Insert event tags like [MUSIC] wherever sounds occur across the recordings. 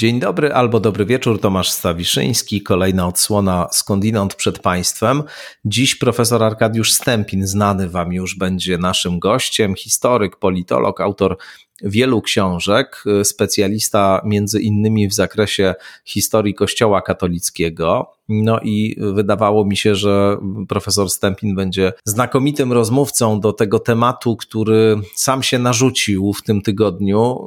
Dzień dobry albo dobry wieczór, Tomasz Stawiszyński, kolejna odsłona skądinąd przed Państwem. Dziś profesor Arkadiusz Stępin, znany Wam już będzie naszym gościem, historyk, politolog, autor wielu książek, specjalista między innymi w zakresie historii Kościoła katolickiego. No i wydawało mi się, że profesor Stępin będzie znakomitym rozmówcą do tego tematu, który sam się narzucił w tym tygodniu.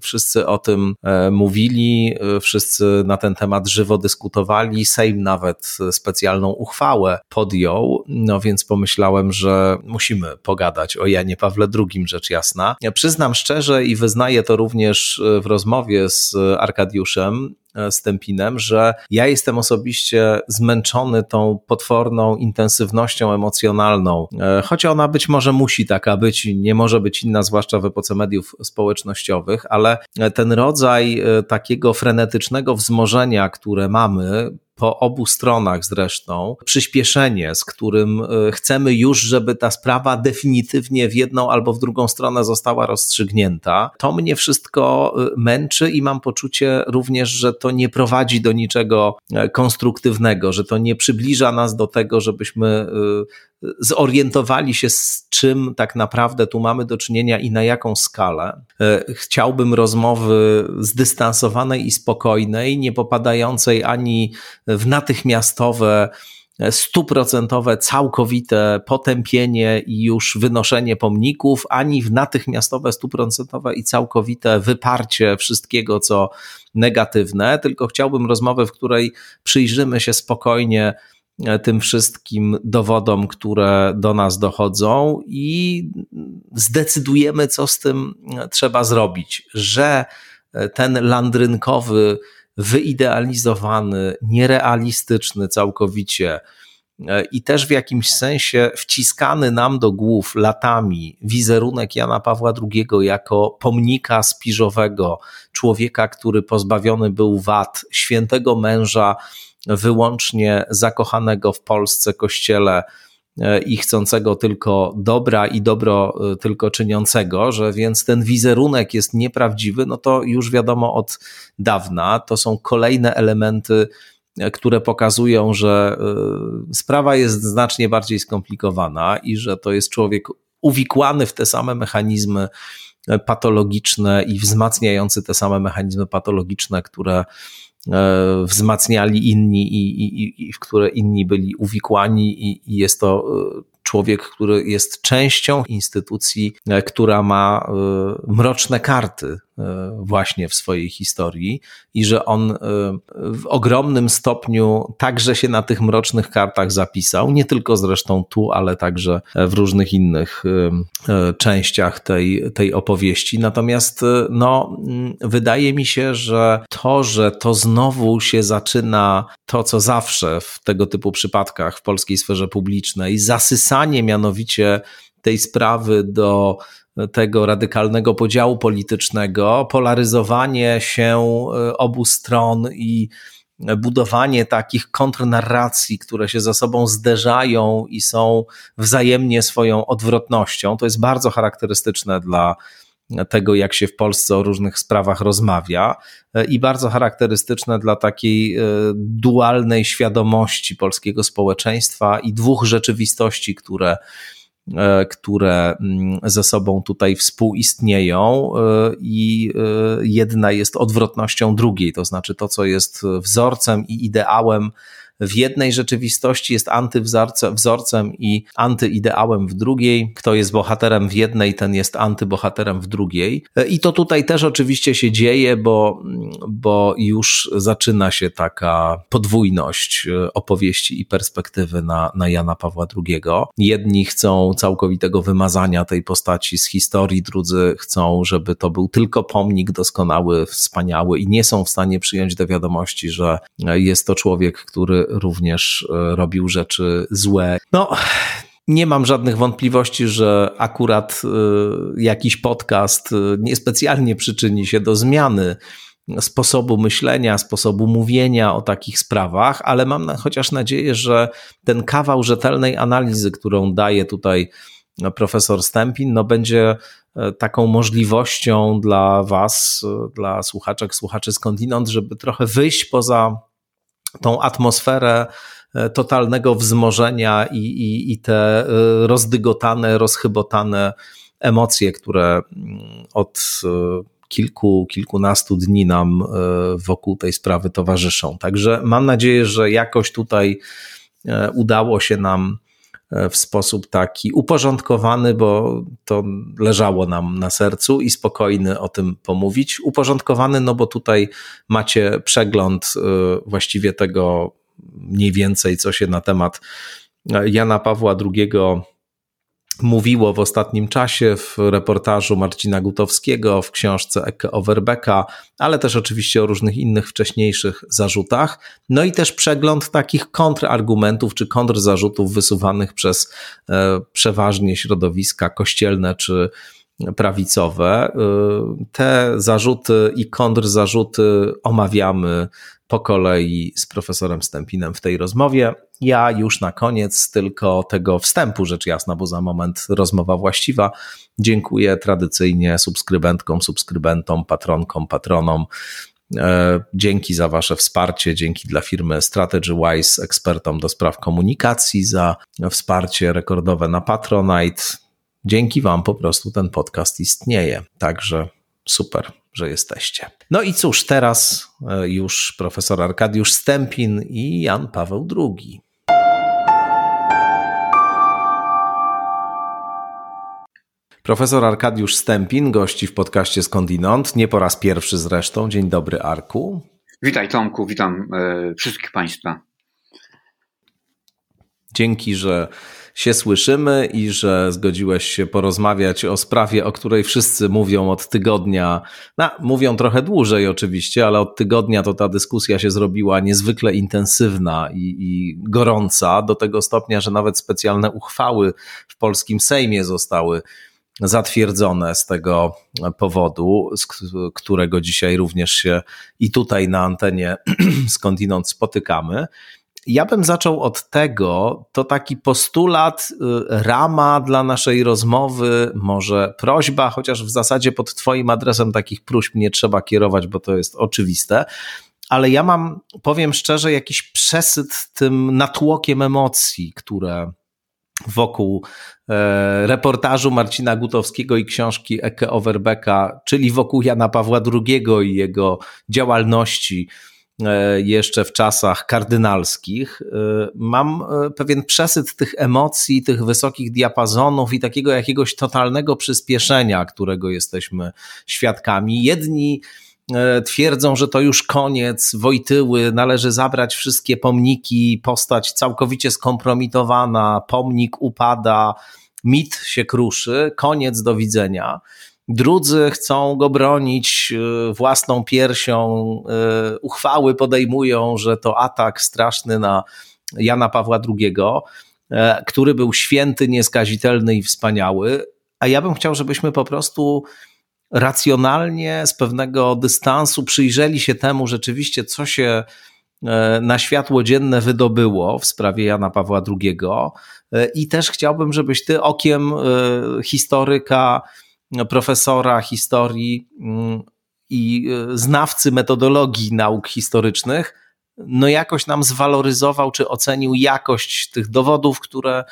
Wszyscy o tym e, mówili, wszyscy na ten temat żywo dyskutowali. Sejm nawet specjalną uchwałę podjął, no więc pomyślałem, że musimy pogadać o Janie Pawle II, rzecz jasna. Ja przyznam szczerze i wyznaję to również w rozmowie z Arkadiuszem, E, Stępinem, że ja jestem osobiście zmęczony tą potworną intensywnością emocjonalną, e, choć ona być może musi taka być, nie może być inna, zwłaszcza w epoce mediów społecznościowych, ale ten rodzaj e, takiego frenetycznego wzmożenia, które mamy, po obu stronach zresztą, przyspieszenie, z którym e, chcemy już, żeby ta sprawa definitywnie w jedną albo w drugą stronę została rozstrzygnięta. To mnie wszystko e, męczy i mam poczucie również, że to nie prowadzi do niczego e, konstruktywnego, że to nie przybliża nas do tego, żebyśmy zorientowali się, z czym tak naprawdę tu mamy do czynienia i na jaką skalę. E, chciałbym rozmowy zdystansowanej i spokojnej, nie popadającej ani w natychmiastowe, stuprocentowe, całkowite potępienie i już wynoszenie pomników, ani w natychmiastowe, stuprocentowe i całkowite wyparcie wszystkiego, co negatywne, tylko chciałbym rozmowy, w której przyjrzymy się spokojnie E, tym wszystkim dowodom, które do nas dochodzą i zdecydujemy, co z tym e, trzeba zrobić, że e, ten landrynkowy, wyidealizowany, nierealistyczny całkowicie i też w jakimś sensie wciskany nam do głów latami wizerunek Jana Pawła II jako pomnika spiżowego, człowieka, który pozbawiony był wad, świętego męża, wyłącznie zakochanego w Polsce kościele e, i chcącego tylko dobra i dobro e, tylko czyniącego, że więc ten wizerunek jest nieprawdziwy, no to już wiadomo od dawna. To są kolejne elementy, e, które pokazują, że sprawa jest znacznie bardziej skomplikowana i że to jest człowiek uwikłany w te same mechanizmy patologiczne i wzmacniający te same mechanizmy patologiczne, które wzmacniali inni i, i, i w które inni byli uwikłani i, i jest to e, człowiek, który jest częścią instytucji, e, która ma mroczne karty. E, właśnie w swojej historii i że on e, w ogromnym stopniu także się na tych mrocznych kartach zapisał, nie tylko zresztą tu, ale także w różnych innych e, częściach tej, tej opowieści. Natomiast no, wydaje mi się, że to, że to znowu się zaczyna to, co zawsze w tego typu przypadkach w polskiej sferze publicznej, zasysanie mianowicie tej sprawy do tego radykalnego podziału politycznego, polaryzowanie się e, obu stron i budowanie takich kontrnarracji, które się ze sobą zderzają i są wzajemnie swoją odwrotnością. To jest bardzo charakterystyczne dla tego, jak się w Polsce o różnych sprawach rozmawia e, i bardzo charakterystyczne dla takiej e, dualnej świadomości polskiego społeczeństwa i dwóch rzeczywistości, które które mm, ze sobą tutaj współistnieją e, i e, jedna jest odwrotnością drugiej, to znaczy to, co jest wzorcem i ideałem w jednej rzeczywistości jest antywzorcem i antyideałem w drugiej. Kto jest bohaterem w jednej, ten jest antybohaterem w drugiej. I to tutaj też oczywiście się dzieje, bo, bo już zaczyna się taka podwójność opowieści i perspektywy na, na Jana Pawła II. Jedni chcą całkowitego wymazania tej postaci z historii, drudzy chcą, żeby to był tylko pomnik doskonały, wspaniały i nie są w stanie przyjąć do wiadomości, że jest to człowiek, który również e, robił rzeczy złe. No, nie mam żadnych wątpliwości, że akurat e, jakiś podcast e, niespecjalnie przyczyni się do zmiany sposobu myślenia, sposobu mówienia o takich sprawach, ale mam chociaż nadzieję, że ten kawał rzetelnej analizy, którą daje tutaj profesor Stępin, no będzie taką możliwością dla Was, dla słuchaczek, słuchaczy skądinąd, żeby trochę wyjść poza tą atmosferę totalnego wzmożenia i, i, i te rozdygotane, rozchybotane emocje, które mm, od kilku, kilkunastu dni nam e, wokół tej sprawy towarzyszą. Także mam nadzieję, że jakoś tutaj e, udało się nam e, w sposób taki uporządkowany, bo to leżało nam na sercu i spokojny o tym pomówić. Uporządkowany, no bo tutaj macie przegląd właściwie tego mniej więcej, co się na temat Jana Pawła II mówiło w ostatnim czasie w reportażu Marcina Gutowskiego, w książce Eke Overbecka, ale też oczywiście o różnych innych wcześniejszych zarzutach. No i też przegląd takich kontrargumentów czy kontrzarzutów wysuwanych przez e, przeważnie środowiska kościelne czy prawicowe. E, te zarzuty i kontrzarzuty omawiamy po kolei z profesorem Stępinem w tej rozmowie. Ja już na koniec tylko tego wstępu, rzecz jasna, bo za moment rozmowa właściwa. Dziękuję tradycyjnie subskrybentkom, subskrybentom, patronkom, patronom. E, dzięki za Wasze wsparcie, dzięki dla firmy StrategyWise, ekspertom do spraw komunikacji, za wsparcie rekordowe na Patronite. Dzięki Wam po prostu ten podcast istnieje. Także super że jesteście. No i cóż, teraz e, już profesor Arkadiusz Stępin i Jan Paweł II. Profesor Arkadiusz Stępin gości w podcaście Skądinąd, nie po raz pierwszy zresztą. Dzień dobry, Arku. Witaj Tomku, witam e, wszystkich Państwa. Dzięki, że się słyszymy i że zgodziłeś się porozmawiać o sprawie, o której wszyscy mówią od tygodnia. No, mówią trochę dłużej oczywiście, ale od tygodnia to ta dyskusja się zrobiła niezwykle intensywna i, i gorąca, do tego stopnia, że nawet specjalne uchwały w polskim Sejmie zostały zatwierdzone z tego powodu, z którego dzisiaj również się i tutaj na antenie [CLEARS THROAT] skądinąd spotykamy. Ja bym zaczął od tego, to taki postulat, y, rama dla naszej rozmowy, może prośba, chociaż w zasadzie pod Twoim adresem takich próśb nie trzeba kierować, bo to jest oczywiste. Ale ja mam, powiem szczerze, jakiś przesyt tym natłokiem emocji, które wokół e, reportażu Marcina Gutowskiego i książki Eke Overbecka, czyli wokół Jana Pawła II i jego działalności jeszcze w czasach kardynalskich, e, mam e, pewien przesyt tych emocji, tych wysokich diapazonów i takiego jakiegoś totalnego przyspieszenia, którego jesteśmy świadkami. Jedni twierdzą, że to już koniec, Wojtyły, należy zabrać wszystkie pomniki, postać całkowicie skompromitowana, pomnik upada, mit się kruszy, koniec, do widzenia. Drudzy chcą go bronić e, własną piersią, e, uchwały podejmują, że to atak straszny na Jana Pawła II, e, który był święty, nieskazitelny i wspaniały. A ja bym chciał, żebyśmy po prostu racjonalnie, z pewnego dystansu przyjrzeli się temu rzeczywiście, co się na światło dzienne wydobyło w sprawie Jana Pawła II. I też chciałbym, żebyś ty okiem historyka, profesora historii mm, i e, znawcy metodologii nauk historycznych, no jakoś nam zwaloryzował czy ocenił jakość tych dowodów, które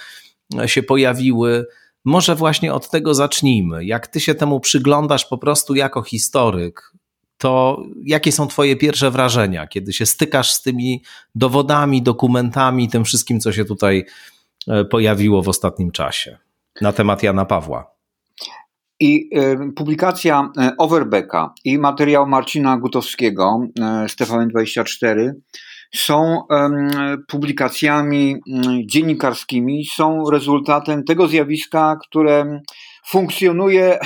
się pojawiły. Może właśnie od tego zacznijmy. Jak ty się temu przyglądasz po prostu jako historyk, to jakie są Twoje pierwsze wrażenia, kiedy się stykasz z tymi dowodami, dokumentami, tym wszystkim, co się tutaj e, pojawiło w ostatnim czasie na temat Jana Pawła? I y, publikacja e, Overbecka i materiał Marcina Gutowskiego y, z TVN24 są publikacjami dziennikarskimi, są rezultatem tego zjawiska, które funkcjonuje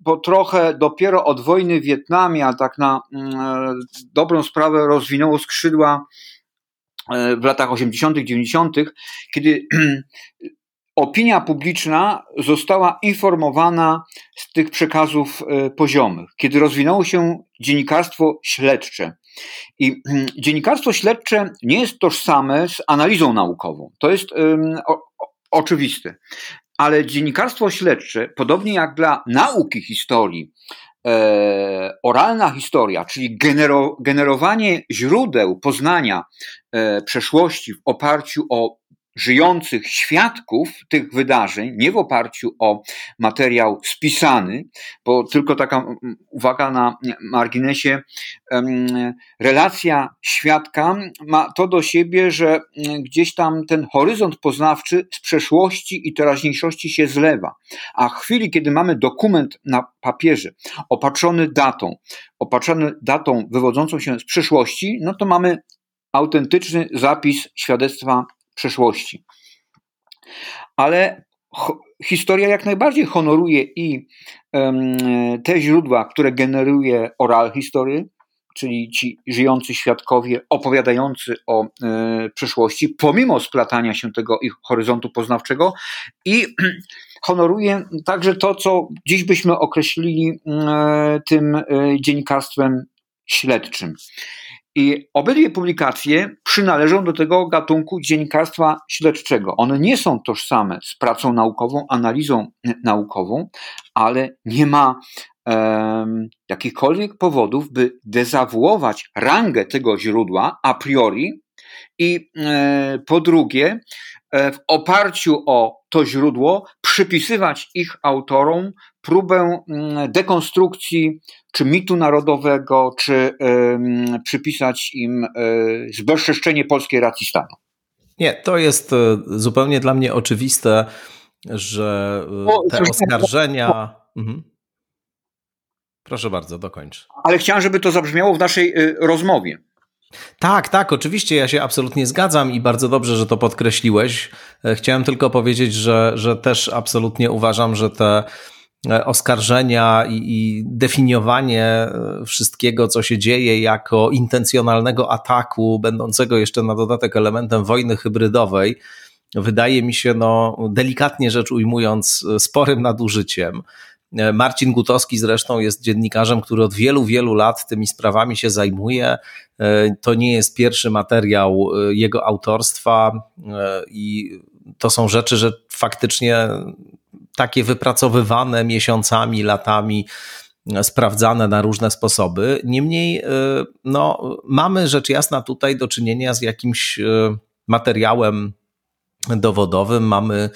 bo trochę dopiero od wojny w Wietnamie, a tak na dobrą sprawę rozwinęło skrzydła w latach 80., 90., kiedy [CLEARS THROAT] opinia publiczna została informowana z tych przekazów e, poziomych, kiedy rozwinęło się dziennikarstwo śledcze. I mm, dziennikarstwo śledcze nie jest tożsame z analizą naukową. To jest um, o, oczywiste. ale dziennikarstwo śledcze, podobnie jak dla nauki historii, e, oralna historia, czyli genero, generowanie źródeł poznania e, przeszłości w oparciu o żyjących świadków tych wydarzeń, nie w oparciu o materiał spisany, bo tylko taka uwaga na marginesie, relacja świadka ma to do siebie, że gdzieś tam ten horyzont poznawczy z przeszłości i teraźniejszości się zlewa. A w chwili, kiedy mamy dokument na papierze opatrzony datą, opatrzony datą wywodzącą się z przeszłości, no to mamy autentyczny zapis świadectwa przeszłości. Ale historia jak najbardziej honoruje i te źródła, które generuje oral history, czyli ci żyjący świadkowie opowiadający o e, przeszłości, pomimo splatania się tego ich horyzontu poznawczego i [CLEARS THROAT] honoruje także to, co dziś byśmy określili e, tym e, dziennikarstwem śledczym. I obydwie publikacje przynależą do tego gatunku dziennikarstwa śledczego. One nie są tożsame z pracą naukową, analizą naukową, ale nie ma um, jakichkolwiek powodów, by dezawuować rangę tego źródła a priori i e, po drugie, e, w oparciu o to źródło, przypisywać ich autorom próbę mm, dekonstrukcji czy mitu narodowego, czy przypisać im e, zbezczeszczenie polskiej racji stanu. Nie, to jest zupełnie dla mnie oczywiste, że te oskarżenia. Mhm. Proszę bardzo, dokończ. Ale chciałem, żeby to zabrzmiało w naszej rozmowie. Tak, tak, oczywiście ja się absolutnie zgadzam i bardzo dobrze, że to podkreśliłeś. E, chciałem tylko powiedzieć, że, że też absolutnie uważam, że te e, oskarżenia i, i definiowanie e, wszystkiego, co się dzieje, jako intencjonalnego ataku, będącego jeszcze na dodatek elementem wojny hybrydowej, wydaje mi się, no, delikatnie rzecz ujmując, sporym nadużyciem. E, Marcin Gutowski zresztą jest dziennikarzem, który od wielu, wielu lat tymi sprawami się zajmuje. E, to nie jest pierwszy materiał e, jego autorstwa i to są rzeczy, że faktycznie takie wypracowywane miesiącami, latami, sprawdzane na różne sposoby. Niemniej, no, mamy rzecz jasna tutaj do czynienia z jakimś materiałem dowodowym mamy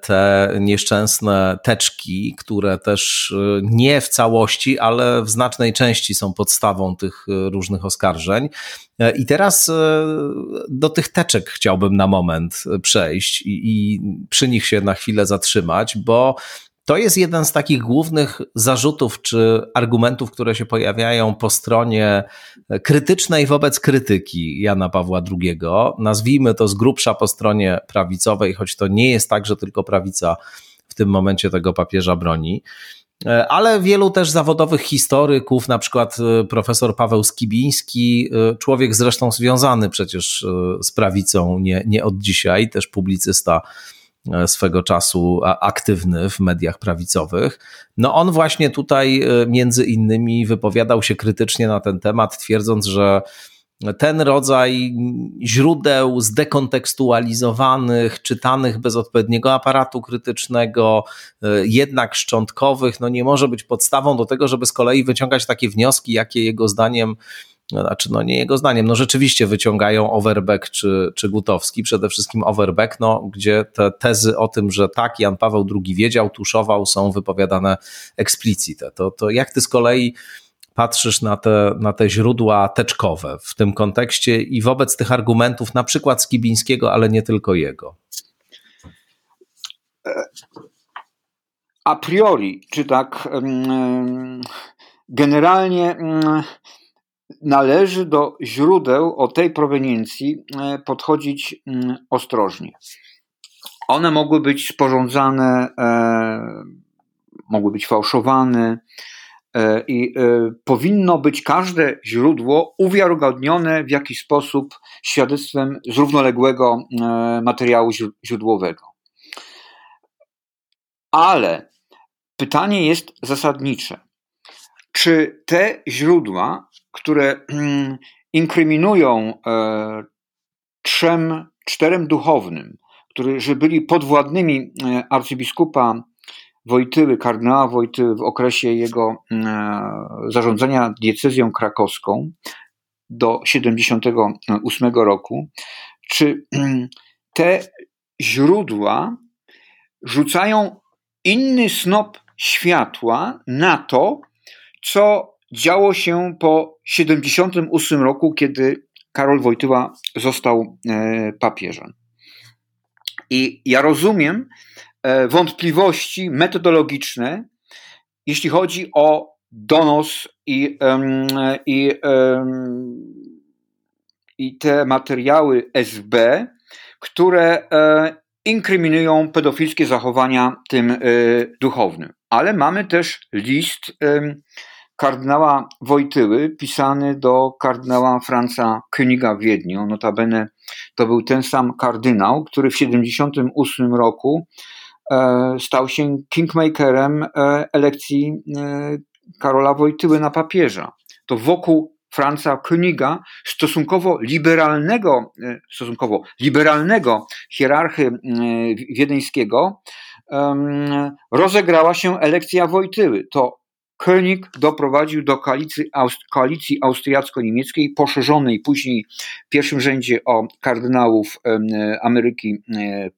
te nieszczęsne teczki, które też e, nie w całości, ale w znacznej części są podstawą tych e, różnych oskarżeń. I teraz do tych teczek chciałbym na moment przejść i, i przy nich się na chwilę zatrzymać, bo to jest jeden z takich głównych zarzutów czy argumentów, które się pojawiają po stronie krytycznej wobec krytyki Jana Pawła II. Nazwijmy to z grubsza po stronie prawicowej, choć to nie jest tak, że tylko prawica w tym momencie tego papieża broni. Ale wielu też zawodowych historyków, na przykład e, profesor Paweł Skibiński, e, człowiek zresztą związany przecież e, z prawicą nie, nie od dzisiaj, też publicysta swego czasu aktywny w mediach prawicowych. No on właśnie tutaj e, między innymi wypowiadał się krytycznie na ten temat, twierdząc, że ten rodzaj źródeł zdekontekstualizowanych, czytanych bez odpowiedniego aparatu krytycznego, e, jednak szczątkowych, no nie może być podstawą do tego, żeby z kolei wyciągać takie wnioski, jakie jego zdaniem znaczy no nie jego zdaniem, no rzeczywiście wyciągają Overbeck czy, czy Gutowski, przede wszystkim Overbeck, no, gdzie te tezy o tym, że tak, Jan Paweł II wiedział, tuszował, są wypowiadane explicite. To, to jak ty z kolei patrzysz na te, na te źródła teczkowe w tym kontekście i wobec tych argumentów, na przykład Skibińskiego, ale nie tylko jego? A priori, czy tak generalnie należy do źródeł o tej proweniencji e, podchodzić mm, ostrożnie. One mogły być sporządzane, e, mogły być fałszowane e, i powinno być każde źródło uwiarygodnione w jakiś sposób świadectwem z równoległego materiału źródłowego. Ale pytanie jest zasadnicze. Czy te źródła które mm, inkryminują e, trzem, czterem duchownym, którzy byli podwładnymi arcybiskupa Wojtyły, kardynała Wojtyły w okresie jego zarządzania diecezją krakowską do 78 roku, czy te źródła rzucają inny snop światła na to, co działo się po 78 roku, kiedy Karol Wojtyła został e, papieżem. I ja rozumiem e, wątpliwości metodologiczne, jeśli chodzi o donos i, i, i te materiały SB, które e, inkryminują pedofilskie zachowania tym duchownym. Ale mamy też list kardynała Wojtyły, pisany do kardynała Franza Königa w Wiedniu. Notabene to był ten sam kardynał, który w 1978 roku e, stał się kingmakerem elekcji Karola Wojtyły na papieża. To wokół Franza Königa, stosunkowo liberalnego, e, stosunkowo liberalnego hierarchy e, wiedeńskiego, rozegrała się elekcja Wojtyły. To König doprowadził do koalicji, koalicji austriacko-niemieckiej, poszerzonej później w pierwszym rzędzie o kardynałów Ameryki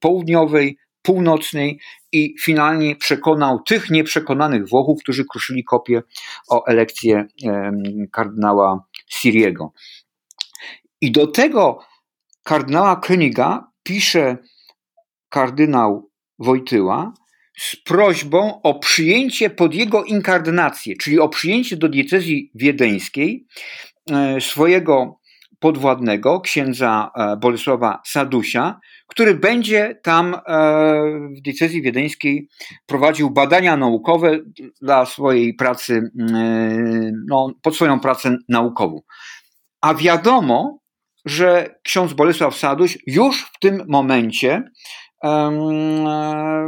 Południowej, Północnej i finalnie przekonał tych nieprzekonanych Włochów, którzy kruszyli kopię o elekcję kardynała Siriego. I do tego kardynała Königa pisze kardynał Wojtyła z prośbą o przyjęcie pod jego inkardynację, czyli o przyjęcie do diecezji wiedeńskiej e, swojego podwładnego, księdza e, Bolesława Sadusia, który będzie tam e, w diecezji wiedeńskiej prowadził badania naukowe dla swojej pracy, e, no, pod swoją pracę naukową. A wiadomo, że ksiądz Bolesław Saduś już w tym momencie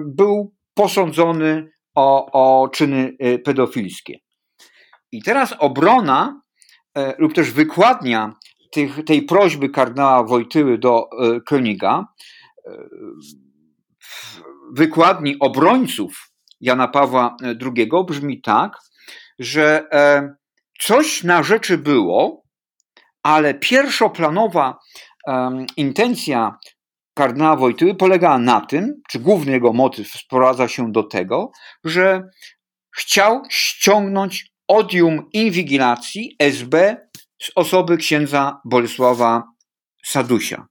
był posądzony o, o czyny pedofilskie. I teraz obrona lub też wykładnia tych, tej prośby kardynała Wojtyły do e, Königa, e, wykładni obrońców Jana Pawła II brzmi tak, że e, coś na rzeczy było, ale pierwszoplanowa intencja kardynała Wojtyły polegała na tym, czy główny jego motyw sprowadza się do tego, że chciał ściągnąć odium inwigilacji SB z osoby księdza Bolesława Sadusia.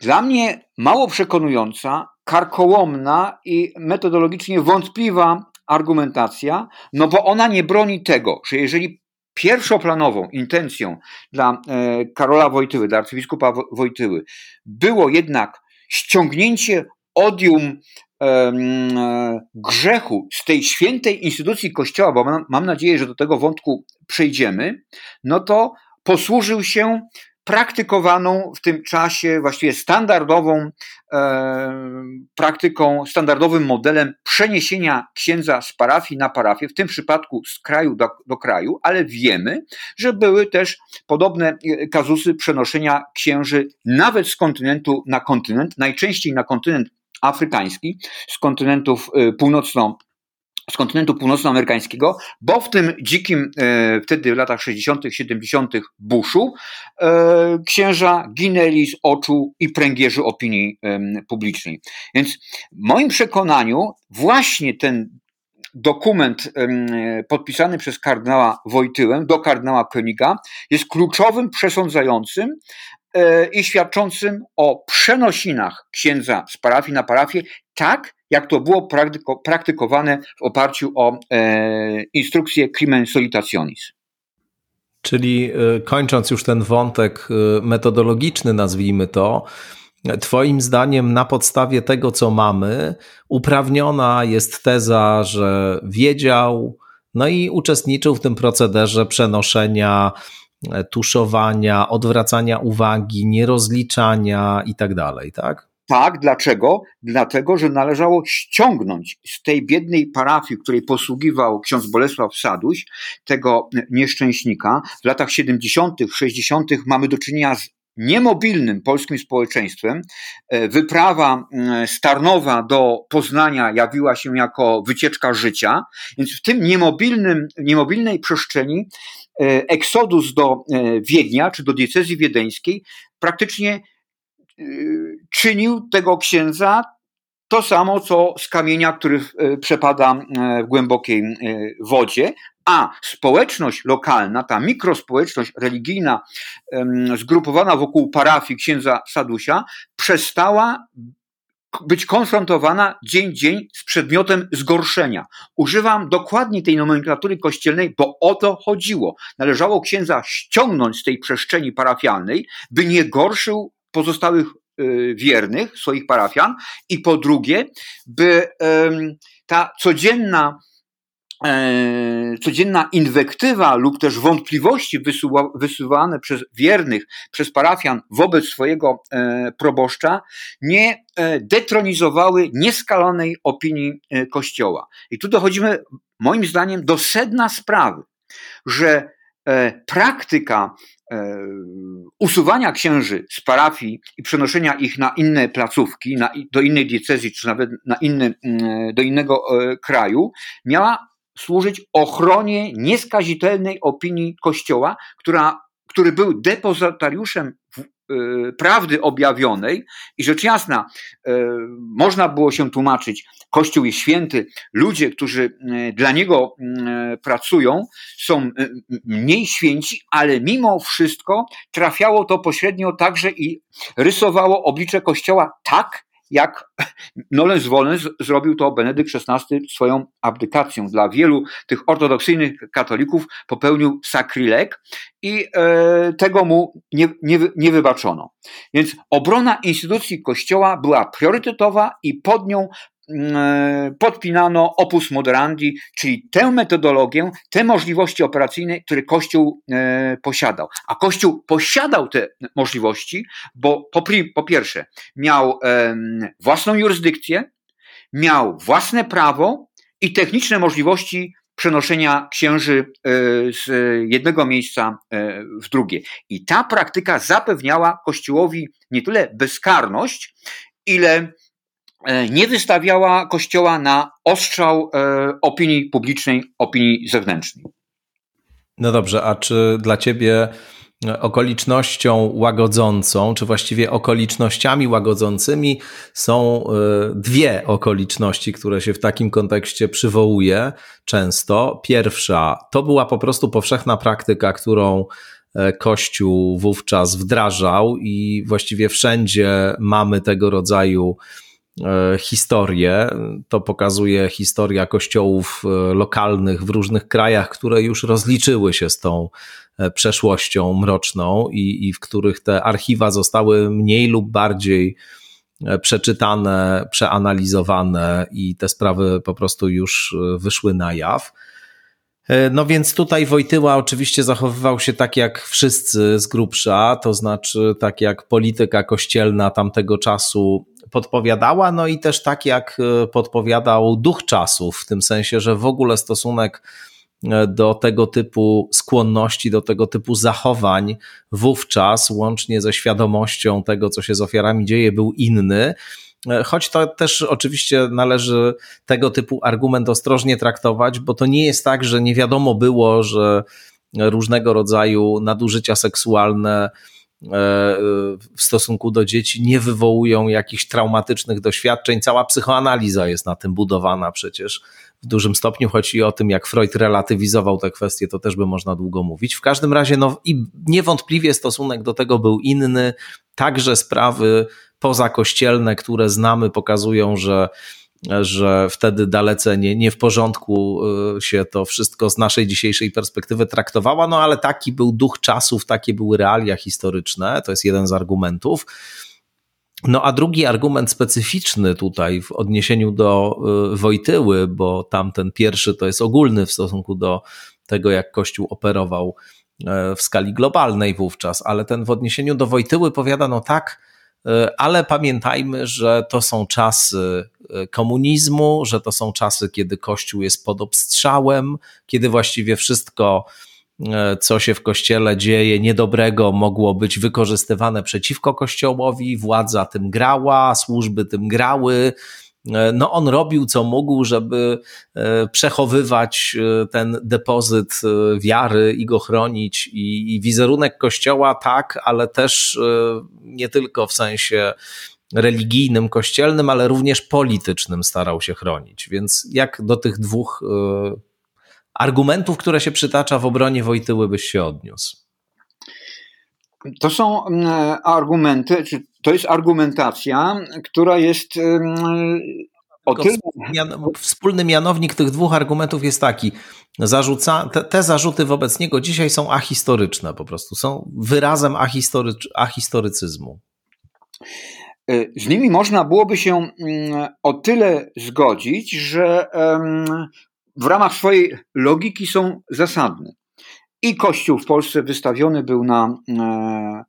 Dla mnie mało przekonująca, karkołomna i metodologicznie wątpliwa argumentacja, no bo ona nie broni tego, że jeżeli pierwszoplanową intencją dla e, Karola Wojtyły, dla arcybiskupa Wojtyły było jednak ściągnięcie odium grzechu z tej świętej instytucji Kościoła, bo mam, nadzieję, że do tego wątku przejdziemy, no to posłużył się praktykowaną w tym czasie, właściwie standardową praktyką, standardowym modelem przeniesienia księdza z parafii na parafię, w tym przypadku z kraju do, do kraju, ale wiemy, że były też podobne e, kazusy przenoszenia księży nawet z kontynentu na kontynent, najczęściej na kontynent afrykański, z kontynentów y, północno z kontynentu północnoamerykańskiego, bo w tym dzikim e, wtedy w latach 60., 70. buszu e, księża ginęli z oczu i pręgierzy opinii e, publicznej. Więc w moim przekonaniu właśnie ten dokument podpisany przez kardynała Wojtyłę do kardynała Königa jest kluczowym przesądzającym E, i świadczącym o przenosinach księdza z parafii na parafię, tak jak to było praktyko, praktykowane w oparciu o e, instrukcję Crimen Solitationis. Czyli e, kończąc już ten wątek e, metodologiczny, nazwijmy to, Twoim zdaniem, na podstawie tego, co mamy, uprawniona jest teza, że wiedział, no i uczestniczył w tym procederze przenoszenia E, tuszowania, odwracania uwagi, nierozliczania i tak dalej, tak? Tak, dlaczego? Dlatego, że należało ściągnąć z tej biednej parafii, której posługiwał ksiądz Bolesław Saduś, tego nieszczęśnika. W latach 70., 60. mamy do czynienia z niemobilnym polskim społeczeństwem. E, wyprawa mm, Starnowa do Poznania jawiła się jako wycieczka życia, więc w tym niemobilnym, niemobilnej przestrzeni e, eksodus do e, Wiednia czy do diecezji wiedeńskiej praktycznie czynił tego księdza to samo, co z kamienia, który przepada w głębokiej wodzie, a społeczność lokalna, ta mikrospołeczność religijna zgrupowana wokół parafii księdza Sadusia przestała być konfrontowana dzień dzień z przedmiotem zgorszenia. Używam dokładnie tej nomenklatury kościelnej, bo o to chodziło. Należało księdza ściągnąć z tej przestrzeni parafialnej, by nie gorszył pozostałych y, wiernych, swoich parafian i po drugie, by ta codzienna E, codzienna inwektywa lub też wątpliwości wysuwa, wysuwane przez wiernych, przez parafian wobec swojego e, proboszcza nie e, detronizowały nieskalonej opinii Kościoła. I tu dochodzimy, moim zdaniem, do sedna sprawy, że praktyka usuwania księży z parafii i przenoszenia ich na inne placówki, na, do innej diecezji, czy nawet na inny, do innego kraju, miała służyć ochronie nieskazitelnej opinii Kościoła, która, który był depozytariuszem y, prawdy objawionej. I rzecz jasna, y, można było się tłumaczyć, Kościół jest święty, ludzie, którzy y, dla niego pracują, są mniej święci, ale mimo wszystko trafiało to pośrednio także i rysowało oblicze Kościoła tak, jak [LAUGHS] nolens volens zrobił to Benedykt XVI swoją abdykacją. Dla wielu tych ortodoksyjnych katolików popełnił sakrilek i e, tego mu nie, nie, nie wybaczono. Więc obrona instytucji Kościoła była priorytetowa i pod nią podpinano opus moderandi, czyli tę metodologię, te możliwości operacyjne, które Kościół e, posiadał. A Kościół posiadał te możliwości, bo po, pierwsze miał własną jurysdykcję, miał własne prawo i techniczne możliwości przenoszenia księży e, z jednego miejsca w drugie. I ta praktyka zapewniała Kościołowi nie tyle bezkarność, ile E, nie wystawiała Kościoła na ostrzał e, opinii publicznej, opinii zewnętrznej. No dobrze, a czy dla ciebie okolicznością łagodzącą, czy właściwie okolicznościami łagodzącymi są e, dwie okoliczności, które się w takim kontekście przywołuje często. Pierwsza to była po prostu powszechna praktyka, którą Kościół wówczas wdrażał i właściwie wszędzie mamy tego rodzaju E, historię. To pokazuje historia kościołów e, lokalnych w różnych krajach, które już rozliczyły się z tą e, przeszłością mroczną i, i w których te archiwa zostały mniej lub bardziej przeczytane, przeanalizowane i te sprawy po prostu już wyszły na jaw. No więc tutaj Wojtyła oczywiście zachowywał się tak jak wszyscy z grubsza, to znaczy tak jak polityka kościelna tamtego czasu podpowiadała, no i też tak jak e, podpowiadał duch czasów, w tym sensie, że w ogóle stosunek e, do tego typu skłonności, do tego typu zachowań wówczas, łącznie ze świadomością tego, co się z ofiarami dzieje, był inny. E, choć to też oczywiście należy tego typu argument ostrożnie traktować, bo to nie jest tak, że nie wiadomo było, że różnego rodzaju nadużycia seksualne w stosunku do dzieci nie wywołują jakichś traumatycznych doświadczeń. Cała psychoanaliza jest na tym budowana przecież w dużym stopniu, choć i o tym, jak Freud relatywizował te kwestie, to też by można długo mówić. W każdym razie, no i niewątpliwie stosunek do tego był inny. Także sprawy pozakościelne, które znamy, pokazują, że że wtedy dalece nie, nie w porządku y, się to wszystko z naszej dzisiejszej perspektywy traktowało, no ale taki był duch czasów, takie były realia historyczne, to jest jeden z argumentów. No a drugi argument specyficzny tutaj w odniesieniu do y, Wojtyły, bo tamten pierwszy to jest ogólny w stosunku do tego, jak Kościół operował y, w skali globalnej wówczas, ale ten w odniesieniu do Wojtyły powiada, no tak, ale pamiętajmy, że to są czasy e, komunizmu, że to są czasy, kiedy Kościół jest pod obstrzałem, kiedy właściwie wszystko co się w kościele dzieje niedobrego, mogło być wykorzystywane przeciwko kościołowi, władza tym grała, służby tym grały. No, on robił co mógł, żeby przechowywać ten depozyt wiary i go chronić. I, i wizerunek kościoła tak, ale też nie tylko w sensie religijnym, kościelnym, ale również politycznym starał się chronić. Więc jak do tych dwóch e, argumentów, które się przytacza w obronie Wojtyły, byś się odniósł? To są argumenty, czy to jest argumentacja, która jest o tyle... Wspólny mianownik tych dwóch argumentów jest taki. Zarzuca, te, te, zarzuty wobec niego dzisiaj są ahistoryczne po prostu, są wyrazem ahistorycz, ahistorycyzmu. Y, z nimi można byłoby się mm, o tyle zgodzić, że w ramach swojej logiki są zasadne. I Kościół w Polsce wystawiony był na e,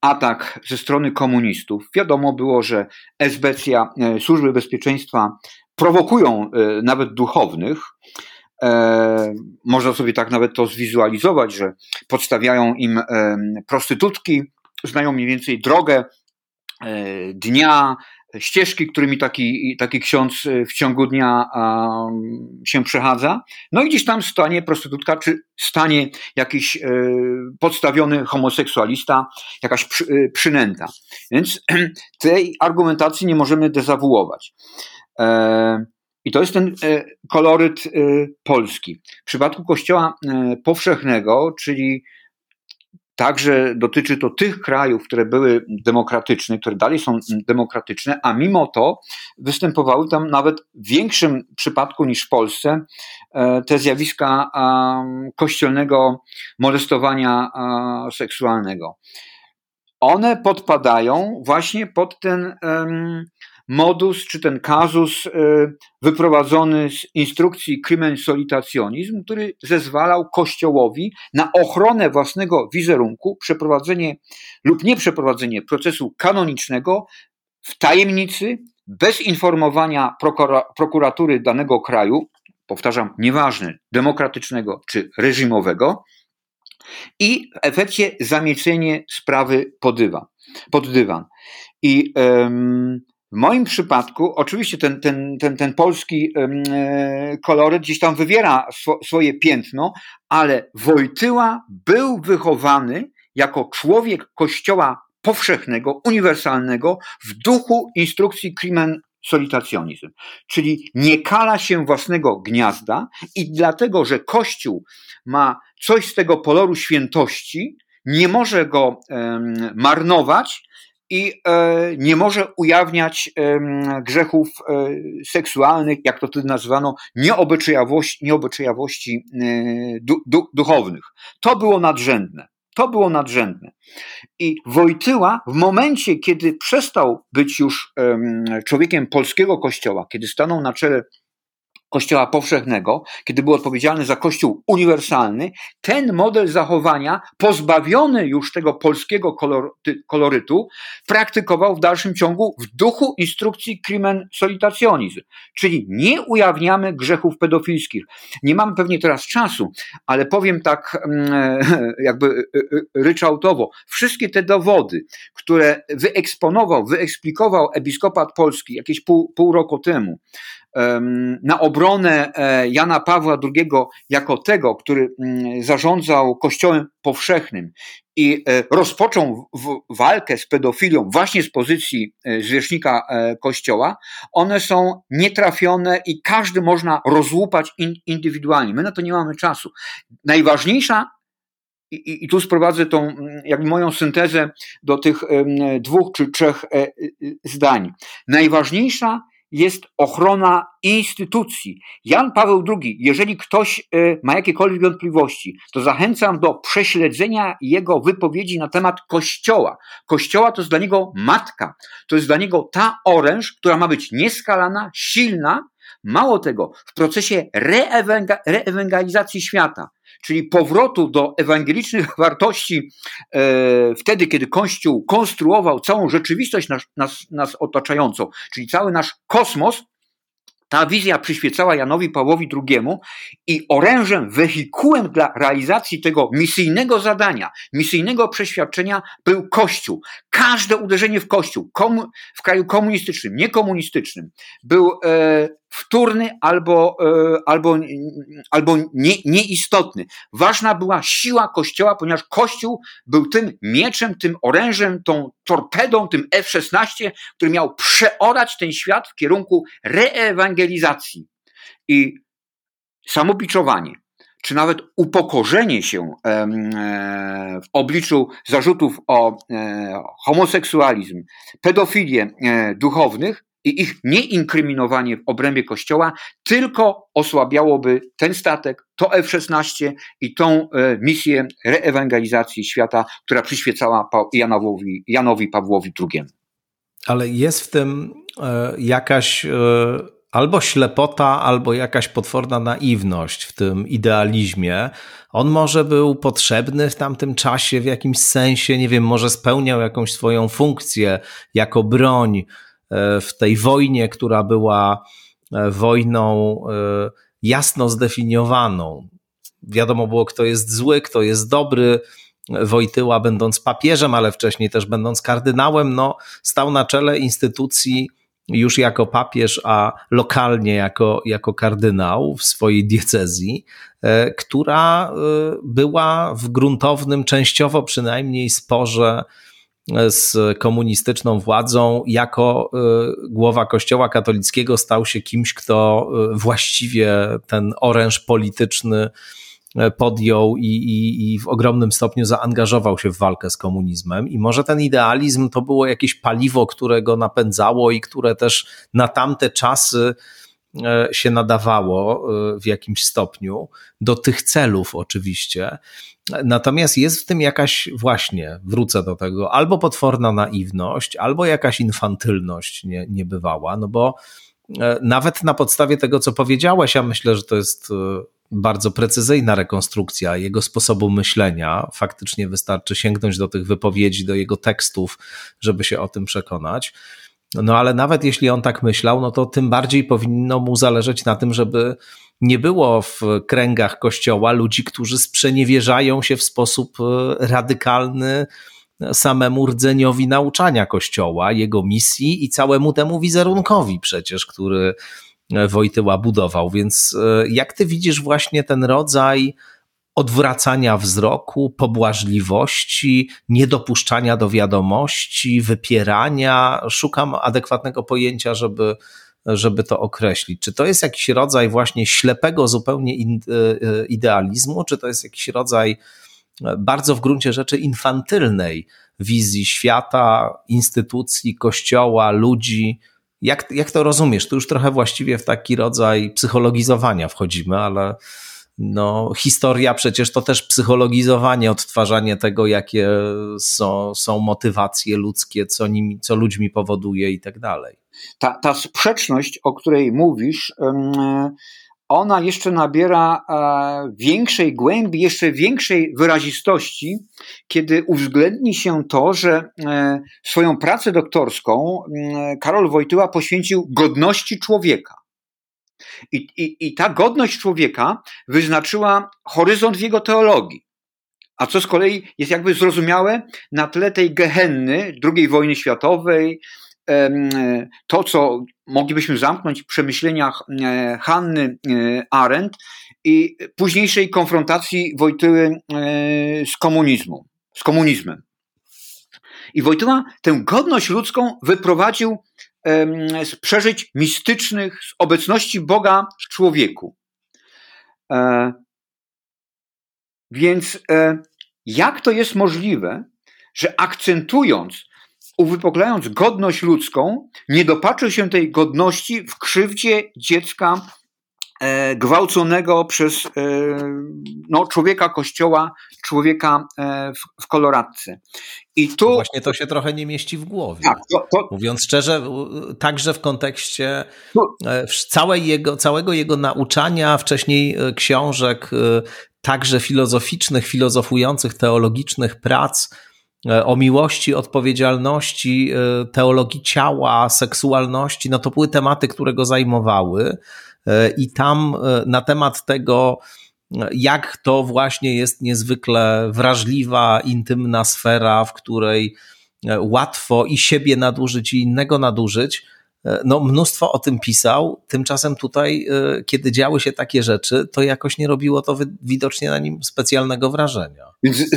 atak ze strony komunistów. Wiadomo było, że SBCA, e, służby bezpieczeństwa prowokują e, nawet duchownych. Można sobie tak nawet to zwizualizować, że podstawiają im prostytutki, znają mniej więcej drogę E, dnia, ścieżki, którymi taki, taki ksiądz e, w ciągu dnia się przechadza. No i gdzieś tam stanie prostytutka, czy stanie jakiś e, podstawiony homoseksualista, jakaś przynęta. Więc [CLEARS THROAT] tej argumentacji nie możemy dezawuować. I to jest ten koloryt polski. W przypadku Kościoła powszechnego, czyli Także dotyczy to tych krajów, które były demokratyczne, które dalej są demokratyczne, a mimo to występowały tam nawet w większym przypadku niż w Polsce e, te zjawiska kościelnego molestowania seksualnego. One podpadają właśnie pod ten modus czy ten kazus y, wyprowadzony z instrukcji Crimen który zezwalał Kościołowi na ochronę własnego wizerunku, przeprowadzenie lub nieprzeprowadzenie procesu kanonicznego w tajemnicy, bez informowania prokura prokuratury danego kraju, powtarzam, nieważne, demokratycznego czy reżimowego, i w efekcie zamiecenie sprawy pod dywan. Pod dywan. I w moim przypadku, oczywiście ten, ten, ten, ten polski e, koloryt gdzieś tam wywiera swo, swoje piętno, ale Wojtyła był wychowany jako człowiek kościoła powszechnego, uniwersalnego w duchu instrukcji Crimen Solitationizm, czyli nie kala się własnego gniazda i dlatego, że Kościół ma coś z tego poloru świętości, nie może go um, marnować, i e, nie może ujawniać grzechów e, seksualnych, jak to wtedy nazwano, nieobyczajowości, nieobyczajowości e, du, du, duchownych. To było nadrzędne. To było nadrzędne. I Wojtyła w momencie, kiedy przestał być już człowiekiem polskiego kościoła, kiedy stanął na czele Kościoła powszechnego, kiedy był odpowiedzialny za Kościół uniwersalny, ten model zachowania, pozbawiony już tego polskiego kolorytu, praktykował w dalszym ciągu w duchu instrukcji Crimen Solitationis, czyli nie ujawniamy grzechów pedofilskich. Nie mamy pewnie teraz czasu, ale powiem tak mm, [LAUGHS] jakby e, e, ryczałtowo. Wszystkie te dowody, które wyeksponował, wyeksplikował episkopat polski jakieś pół, pół roku temu, na obronę e, Jana Pawła II jako tego, który mm, zarządzał Kościołem powszechnym i e, rozpoczął walkę z pedofilią właśnie z pozycji e, zwierzchnika Kościoła, one są nietrafione i każdy można rozłupać indywidualnie. My na to nie mamy czasu. Najważniejsza i, I, tu sprowadzę tą mm, jakby moją syntezę do tych dwóch czy trzech zdań. Najważniejsza jest ochrona instytucji. Jan Paweł II, jeżeli ktoś e, ma jakiekolwiek wątpliwości, to zachęcam do prześledzenia jego wypowiedzi na temat Kościoła. Kościoła to jest dla niego matka, to jest dla niego ta oręż, która ma być nieskalana, silna, Mało tego, w procesie reewangelizacji świata, czyli powrotu do ewangelicznych [LAUGHS] wartości e, wtedy, kiedy Kościół konstruował całą rzeczywistość nas, nas, nas otaczającą, czyli cały nasz kosmos, ta wizja przyświecała Janowi Pawłowi II i orężem, wehikułem dla realizacji tego misyjnego zadania, misyjnego przeświadczenia był Kościół. Każde uderzenie w Kościół komu, w kraju komunistycznym, niekomunistycznym był e, wtórny albo, e, albo, albo nie, nieistotny. Ważna była siła Kościoła, ponieważ Kościół był tym mieczem, tym orężem, tą torpedą, tym F-16, który miał przeorać ten świat w kierunku reewangelizacji. I samobiczowanie, czy nawet upokorzenie się e, w obliczu zarzutów o e, homoseksualizm, pedofilię duchownych, i ich nieinkriminowanie w obrębie Kościoła tylko osłabiałoby ten statek, to F-16 i tą e, misję reewangelizacji świata, która przyświecała Janowi, Janowi Pawłowi II. Ale jest w tym e, jakaś e, albo ślepota, albo jakaś potworna naiwność w tym idealizmie. On może był potrzebny w tamtym czasie w jakimś sensie, nie wiem, może spełniał jakąś swoją funkcję jako broń E, w tej wojnie, która była e, wojną e, jasno zdefiniowaną. Wiadomo było, kto jest zły, kto jest dobry. Wojtyła, będąc papieżem, ale wcześniej też będąc kardynałem, no, stał na czele instytucji już jako papież, a lokalnie jako, jako kardynał w swojej diecezji, która była w gruntownym, częściowo przynajmniej sporze z komunistyczną władzą, jako głowa Kościoła katolickiego stał się kimś, kto właściwie ten oręż polityczny podjął i, i, i w ogromnym stopniu zaangażował się w walkę z komunizmem. I może ten idealizm to było jakieś paliwo, które go napędzało i które też na tamte czasy E, się nadawało e, w jakimś stopniu, do tych celów oczywiście. Natomiast jest w tym jakaś właśnie, wrócę do tego, albo potworna naiwność, albo jakaś infantylność nie, niebywała, no bo e, nawet na podstawie tego, co powiedziałeś, ja myślę, że to jest bardzo precyzyjna rekonstrukcja jego sposobu myślenia. Faktycznie wystarczy sięgnąć do tych wypowiedzi, do jego tekstów, żeby się o tym przekonać. No ale nawet jeśli on tak myślał, no to tym bardziej powinno mu zależeć na tym, żeby nie było w kręgach kościoła ludzi, którzy sprzeniewierzają się w sposób e, radykalny samemu rdzeniowi nauczania kościoła, jego misji i całemu temu wizerunkowi przecież, który Wojtyła budował. Więc e, jak ty widzisz właśnie ten rodzaj odwracania wzroku, pobłażliwości, niedopuszczania do wiadomości, wypierania. Szukam adekwatnego pojęcia, żeby, żeby to określić. Czy to jest jakiś rodzaj właśnie ślepego zupełnie e, idealizmu, czy to jest jakiś rodzaj e, bardzo w gruncie rzeczy infantylnej wizji świata, instytucji, kościoła, ludzi? Jak, jak to rozumiesz? Tu już trochę właściwie w taki rodzaj psychologizowania wchodzimy, ale no, historia przecież to też psychologizowanie, odtwarzanie tego, jakie są, są motywacje ludzkie, co, nimi, co ludźmi powoduje i tak dalej. Ta, ta sprzeczność, o której mówisz, ona jeszcze nabiera e, większej głębi, jeszcze większej wyrazistości, kiedy uwzględni się to, że e, swoją pracę doktorską Karol Wojtyła poświęcił godności człowieka. I, i, I ta godność człowieka wyznaczyła horyzont w jego teologii. A co z kolei jest jakby zrozumiałe na tle tej gehenny II wojny światowej, to, co moglibyśmy zamknąć w przemyśleniach Hanny Arendt i późniejszej konfrontacji Wojtyły z komunizmem. Z komunizmem. I Wojtyła tę godność ludzką wyprowadził z przeżyć mistycznych, z obecności Boga w człowieku. E, więc e, jak to jest możliwe, że akcentując, uwypuklając godność ludzką, nie dopatrzy się tej godności w krzywdzie dziecka E, gwałconego przez e, no, człowieka kościoła, człowieka e, w, w koloradce. I tu. Właśnie to się trochę nie mieści w głowie. Tak, to, to... Mówiąc szczerze, także w kontekście całej jego, całego jego nauczania, wcześniej książek, także filozoficznych, filozofujących, teologicznych prac, o miłości, odpowiedzialności, teologii ciała, seksualności, no to były tematy, które go zajmowały. I tam na temat tego, jak to właśnie jest niezwykle wrażliwa, intymna sfera, w której łatwo i siebie nadużyć, i innego nadużyć, E, no, mnóstwo o tym pisał. Tymczasem tutaj, e, kiedy działy się takie rzeczy, to jakoś nie robiło to widocznie na nim specjalnego wrażenia.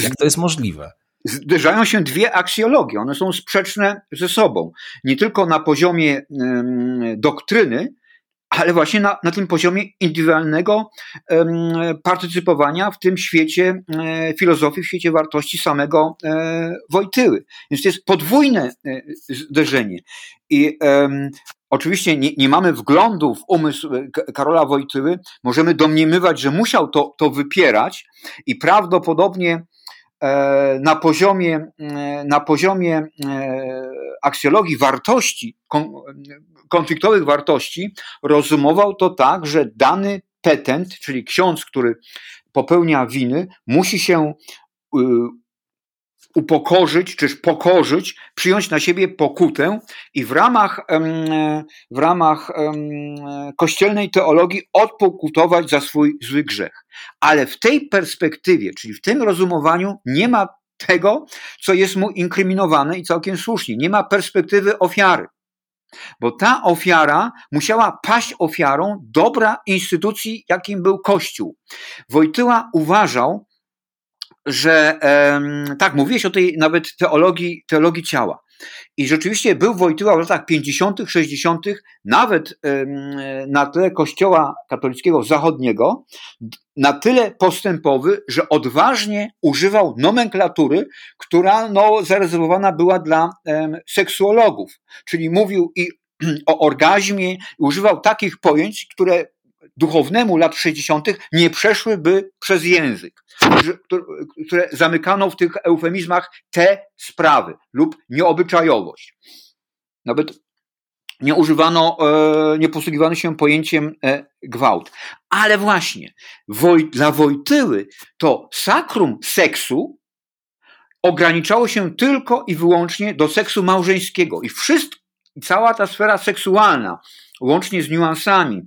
Jak to jest możliwe? Zderzają się dwie aksjologie, one są sprzeczne ze sobą. Nie tylko na poziomie doktryny, ale właśnie na, na tym poziomie indywidualnego partycypowania w tym świecie e, filozofii, w świecie wartości samego e, Wojtyły. Więc to jest podwójne e, zderzenie. I oczywiście nie, nie, mamy wglądu w umysł Karola Wojtyły, możemy domniemywać, że musiał to, to wypierać i prawdopodobnie na poziomie, na poziomie aksjologii wartości, konfliktowych wartości, rozumował to tak, że dany petent, czyli ksiądz, który popełnia winy, musi się y, upokorzyć, czyż pokorzyć, przyjąć na siebie pokutę i w ramach, w ramach kościelnej teologii odpokutować za swój zły grzech. Ale w tej perspektywie, czyli w tym rozumowaniu, nie ma tego, co jest mu inkryminowane i całkiem słusznie. Nie ma perspektywy ofiary. Bo ta ofiara musiała paść ofiarą dobra instytucji, jakim był Kościół. Wojtyła uważał, że tak, mówiłeś o tej nawet teologii, teologii ciała. I rzeczywiście był Wojtyła w latach 50., 60., nawet na tle Kościoła katolickiego zachodniego, na tyle postępowy, że odważnie używał nomenklatury, która no, zarezerwowana była dla seksuologów. Czyli mówił i [CLEARS THROAT] o orgazmie, używał takich pojęć, które duchownemu lat 60. nie przeszłyby przez język, które zamykano w tych eufemizmach te sprawy lub nieobyczajowość. Nawet nie używano, e, nie posługiwano się pojęciem e, gwałt. Ale właśnie Woj, dla Wojtyły to sakrum seksu ograniczało się tylko i wyłącznie do seksu małżeńskiego i wszystko, cała ta sfera seksualna, łącznie z niuansami,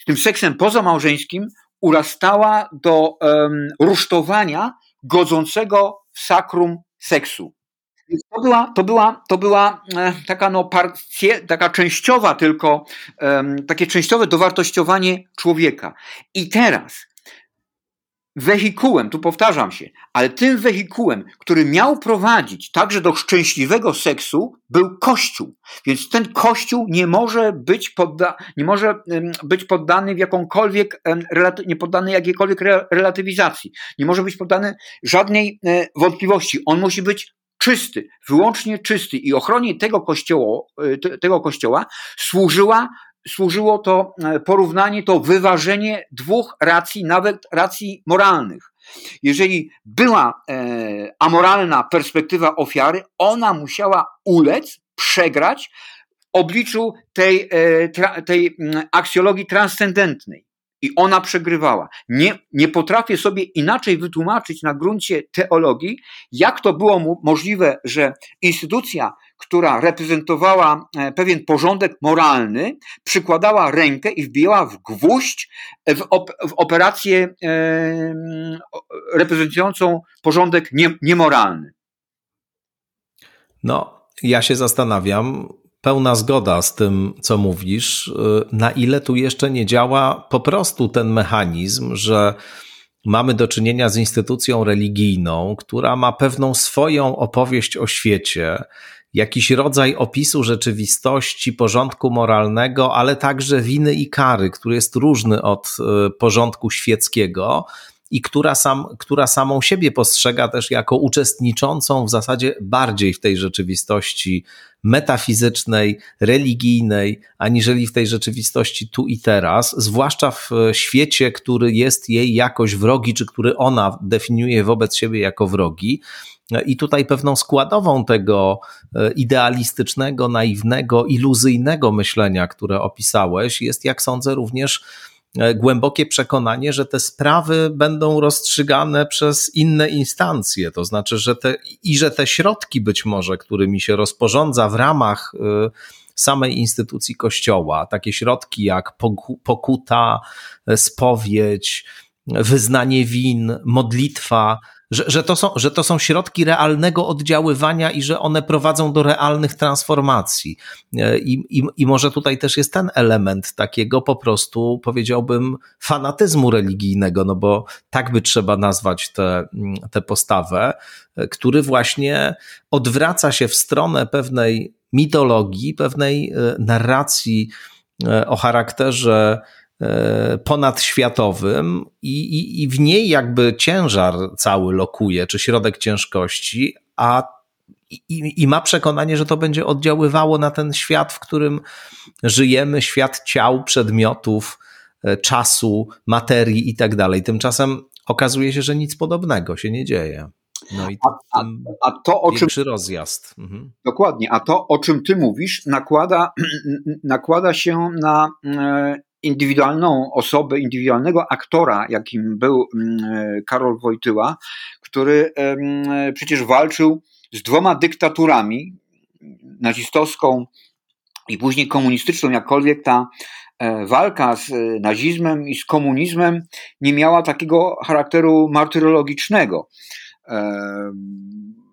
z tym seksem pozamałżeńskim, urastała do rusztowania godzącego w sakrum seksu. To była, to była, to była e, taka, no, parcie, taka częściowa tylko, takie częściowe dowartościowanie człowieka. I teraz wehikułem, tu powtarzam się, ale tym wehikułem, który miał prowadzić także do szczęśliwego seksu, był Kościół. Więc ten Kościół nie może być, podda, nie może być poddany w jakąkolwiek, nie poddany jakiejkolwiek relatywizacji. Nie może być poddany żadnej e, wątpliwości. On musi być czysty, wyłącznie czysty i ochronie tego kościoła, e, tego kościoła służyła służyło to e, porównanie, to wyważenie dwóch racji, nawet racji moralnych. Jeżeli była e, amoralna perspektywa ofiary, ona musiała ulec, przegrać w obliczu tej, e, tej aksjologii transcendentnej. I ona przegrywała. Nie, nie potrafię sobie inaczej wytłumaczyć na gruncie teologii, jak to było możliwe, że instytucja, która reprezentowała e, pewien porządek moralny, przykładała rękę i wbijała w gwóźdź w, op w operację e, reprezentującą porządek nie, niemoralny. No, ja się zastanawiam, pełna zgoda z tym, co mówisz, na ile tu jeszcze nie działa po prostu ten mechanizm, że mamy do czynienia z instytucją religijną, która ma pewną swoją opowieść o świecie, jakiś rodzaj opisu rzeczywistości, porządku moralnego, ale także winy i kary, który jest różny od e, porządku świeckiego i która, sam, która samą siebie postrzega też jako uczestniczącą w zasadzie bardziej w tej rzeczywistości metafizycznej, religijnej, aniżeli w tej rzeczywistości tu i teraz, zwłaszcza w świecie, który jest jej jakoś wrogi, czy który ona definiuje wobec siebie jako wrogi. I tutaj pewną składową tego e, idealistycznego, naiwnego, iluzyjnego myślenia, które opisałeś, jest, jak sądzę, również głębokie przekonanie, że te sprawy będą rozstrzygane przez inne instancje, to znaczy, że te, i że te środki być może, którymi się rozporządza w ramach samej instytucji Kościoła, takie środki jak pokuta, spowiedź, wyznanie win, modlitwa, że, że, to są, że to są środki realnego oddziaływania i że one prowadzą do realnych transformacji. I, i, I może tutaj też jest ten element takiego po prostu, powiedziałbym, fanatyzmu religijnego, no bo tak by trzeba nazwać tę te, te postawę, który właśnie odwraca się w stronę pewnej mitologii, pewnej e, narracji e, o charakterze e, ponadświatowym i, i, i w niej jakby ciężar cały lokuje, czy środek ciężkości, a i, i, ma przekonanie, że to będzie oddziaływało na ten świat, w którym żyjemy, świat ciał, przedmiotów, czasu, materii i tak dalej. Tymczasem okazuje się, że nic podobnego się nie dzieje. No i a, a, a to o czym rozjazd. Mhm. Dokładnie, a to o czym ty mówisz nakłada, [CLEARS THROAT] nakłada się na e, indywidualną osobę, indywidualnego aktora, jakim był e, Karol Wojtyła, który przecież walczył z dwoma dyktaturami, nazistowską i później komunistyczną, jakkolwiek ta e, walka z nazizmem i z komunizmem nie miała takiego charakteru martyrologicznego.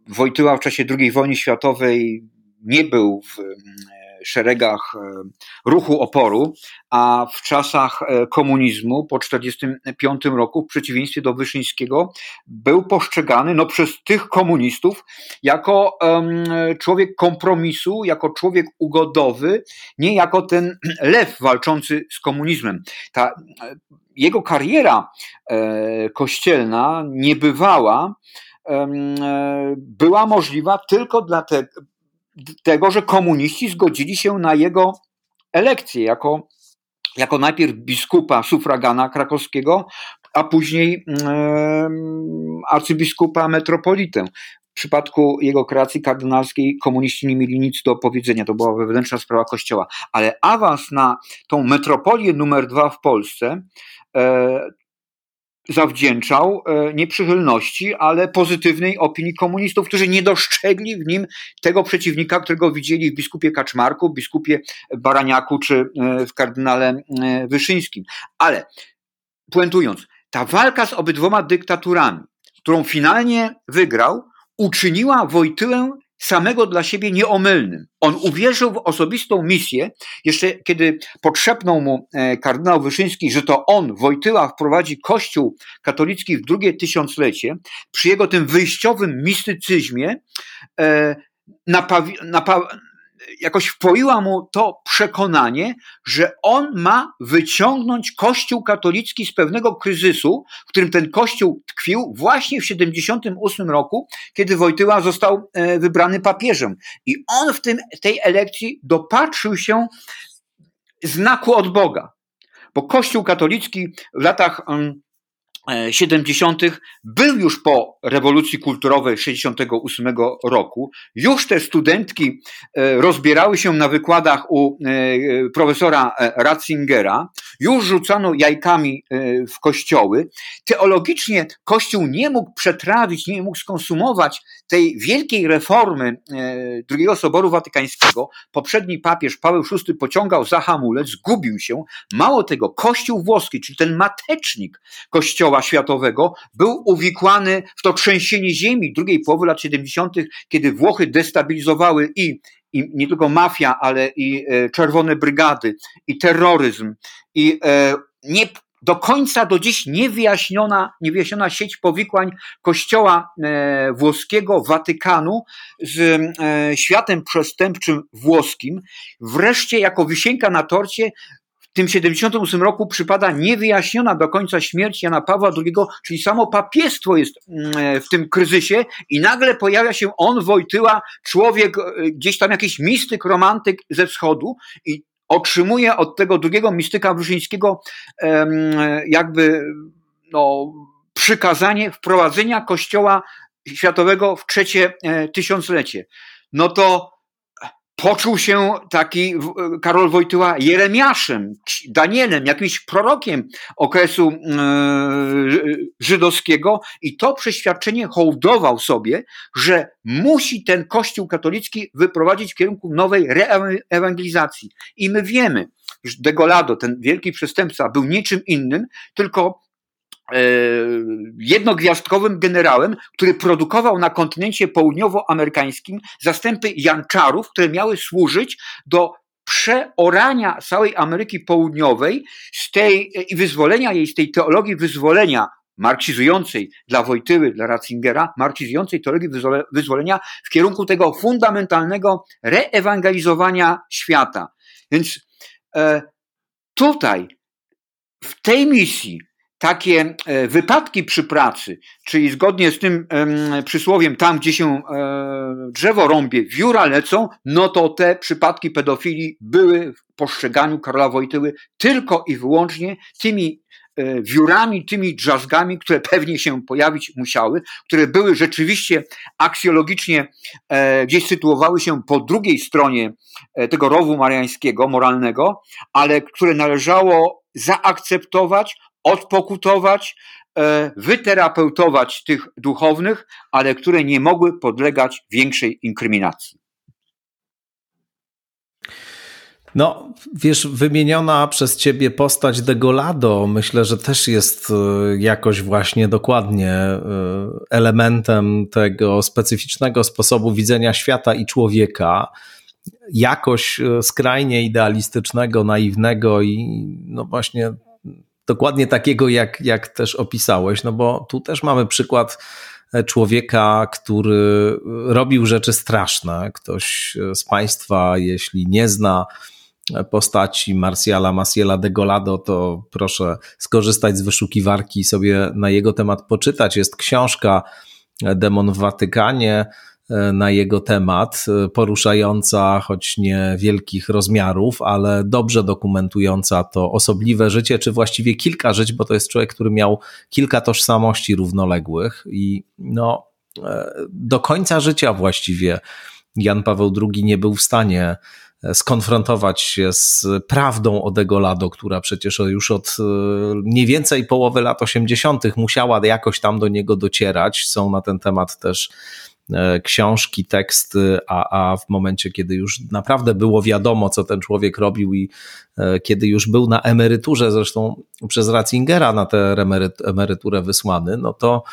Wojtyła w czasie II wojny światowej nie był w szeregach ruchu oporu, a w czasach e, komunizmu po 1945 roku, w przeciwieństwie do Wyszyńskiego, był postrzegany no, przez tych komunistów jako um, człowiek kompromisu, jako człowiek ugodowy, nie jako ten lew walczący z komunizmem. Ta, e, jego kariera e, kościelna niebywała e, była możliwa tylko dlatego, że komuniści zgodzili się na jego elekcję jako, jako najpierw biskupa sufragana krakowskiego, a później arcybiskupa metropolitę. W przypadku jego kreacji kardynalskiej komuniści nie mieli nic do powiedzenia, to była wewnętrzna sprawa kościoła. Ale awans na tą metropolię numer dwa w Polsce E, zawdzięczał e, nie przychylności, ale pozytywnej opinii komunistów, którzy nie dostrzegli w nim tego przeciwnika, którego widzieli w biskupie Kaczmarku, biskupie Baraniaku czy e, w kardynale Wyszyńskim. Ale puentując, ta walka z obydwoma dyktaturami, którą finalnie wygrał, uczyniła Wojtyłę samego dla siebie nieomylnym. On uwierzył w osobistą misję, jeszcze kiedy podszepnął mu e, kardynał Wyszyński, że to on, Wojtyła, wprowadzi Kościół katolicki w drugie tysiąclecie, przy jego tym wyjściowym mistycyzmie e, napawi, napawi, jakoś wpoiła mu to przekonanie, że on ma wyciągnąć Kościół katolicki z pewnego kryzysu, w którym ten Kościół tkwił właśnie w 78 roku, kiedy Wojtyła został e, wybrany papieżem. I on w tym, tej elekcji dopatrzył się znaku od Boga. Bo Kościół katolicki w latach 70. był już po rewolucji kulturowej 68 roku. Już te studentki e, rozbierały się na wykładach u e, profesora e, Ratzingera, już rzucano jajkami w kościoły. Teologicznie Kościół nie mógł przetrawić, nie mógł skonsumować tej wielkiej reformy II Soboru Watykańskiego. Poprzedni papież Paweł VI pociągał za hamulec, zgubił się. Mało tego, Kościół włoski, czyli ten matecznik Kościoła Kościoła Światowego był uwikłany w to trzęsienie ziemi drugiej połowy lat 70., kiedy Włochy destabilizowały i, i nie tylko mafia, ale i e, czerwone brygady, i terroryzm, i e, nie, do końca do dziś niewyjaśniona, niewyjaśniona sieć powikłań Kościoła e, włoskiego, Watykanu z e, światem przestępczym włoskim. Wreszcie jako wisienka na torcie w tym 78 roku przypada niewyjaśniona do końca śmierć Jana Pawła II, czyli samo papiestwo jest mm, w tym kryzysie i nagle pojawia się on, Wojtyła, człowiek, e, gdzieś tam jakiś mistyk, romantyk ze wschodu i otrzymuje od tego drugiego mistyka Wyszyńskiego jakby no, przykazanie wprowadzenia Kościoła Światowego w trzecie e, tysiąclecie. No to poczuł się taki Karol Wojtyła Jeremiaszem, Danielem, jakimś prorokiem okresu e, żydowskiego i to przeświadczenie hołdował sobie, że musi ten kościół katolicki wyprowadzić w kierunku nowej reewangelizacji. I my wiemy, że Degolado, ten wielki przestępca, był niczym innym, tylko jednogwiazdkowym generałem, który produkował na kontynencie południowoamerykańskim zastępy janczarów, które miały służyć do przeorania całej Ameryki Południowej z tej i wyzwolenia jej z tej teologii wyzwolenia marksizującej dla Wojtyły, dla Ratzingera, marksizującej teologii wyzwolenia w kierunku tego fundamentalnego reewangelizowania świata. Więc e, tutaj, w tej misji, takie e, wypadki przy pracy, czyli zgodnie z tym przysłowiem, tam gdzie się e, drzewo rąbie, wióra lecą, no to te przypadki pedofilii były w postrzeganiu Karola Wojtyły tylko i wyłącznie tymi e, wiórami, tymi drzazgami, które pewnie się pojawić musiały, które były rzeczywiście aksjologicznie gdzieś sytuowały się po drugiej stronie tego rowu mariańskiego, moralnego, ale które należało zaakceptować, odpokutować, e, wyterapeutować tych duchownych, ale które nie mogły podlegać większej inkryminacji. No, wiesz, wymieniona przez ciebie postać Degolado, myślę, że też jest e, jakoś właśnie dokładnie e, elementem tego specyficznego sposobu widzenia świata i człowieka, jakoś skrajnie idealistycznego, naiwnego i no właśnie dokładnie takiego, jak, jak też opisałeś, no bo tu też mamy przykład e, człowieka, który robił rzeczy straszne. Ktoś z Państwa, jeśli nie zna postaci Marciala Maciela de Golado, to proszę skorzystać z wyszukiwarki i sobie na jego temat poczytać. Jest książka Demon w Watykanie E, na jego temat, e, poruszająca choć nie wielkich rozmiarów, ale dobrze dokumentująca to osobliwe życie, czy właściwie kilka żyć, bo to jest człowiek, który miał kilka tożsamości równoległych i no, e, do końca życia właściwie Jan Paweł II nie był w stanie skonfrontować się z prawdą o Degolado, która przecież już od mniej więcej połowy lat 80. musiała jakoś tam do niego docierać. Są na ten temat też E, książki, teksty, a, a w momencie, kiedy już naprawdę było wiadomo, co ten człowiek robił i e, kiedy już był na emeryturze, zresztą przez Ratzingera na tę emeryturę wysłany, no to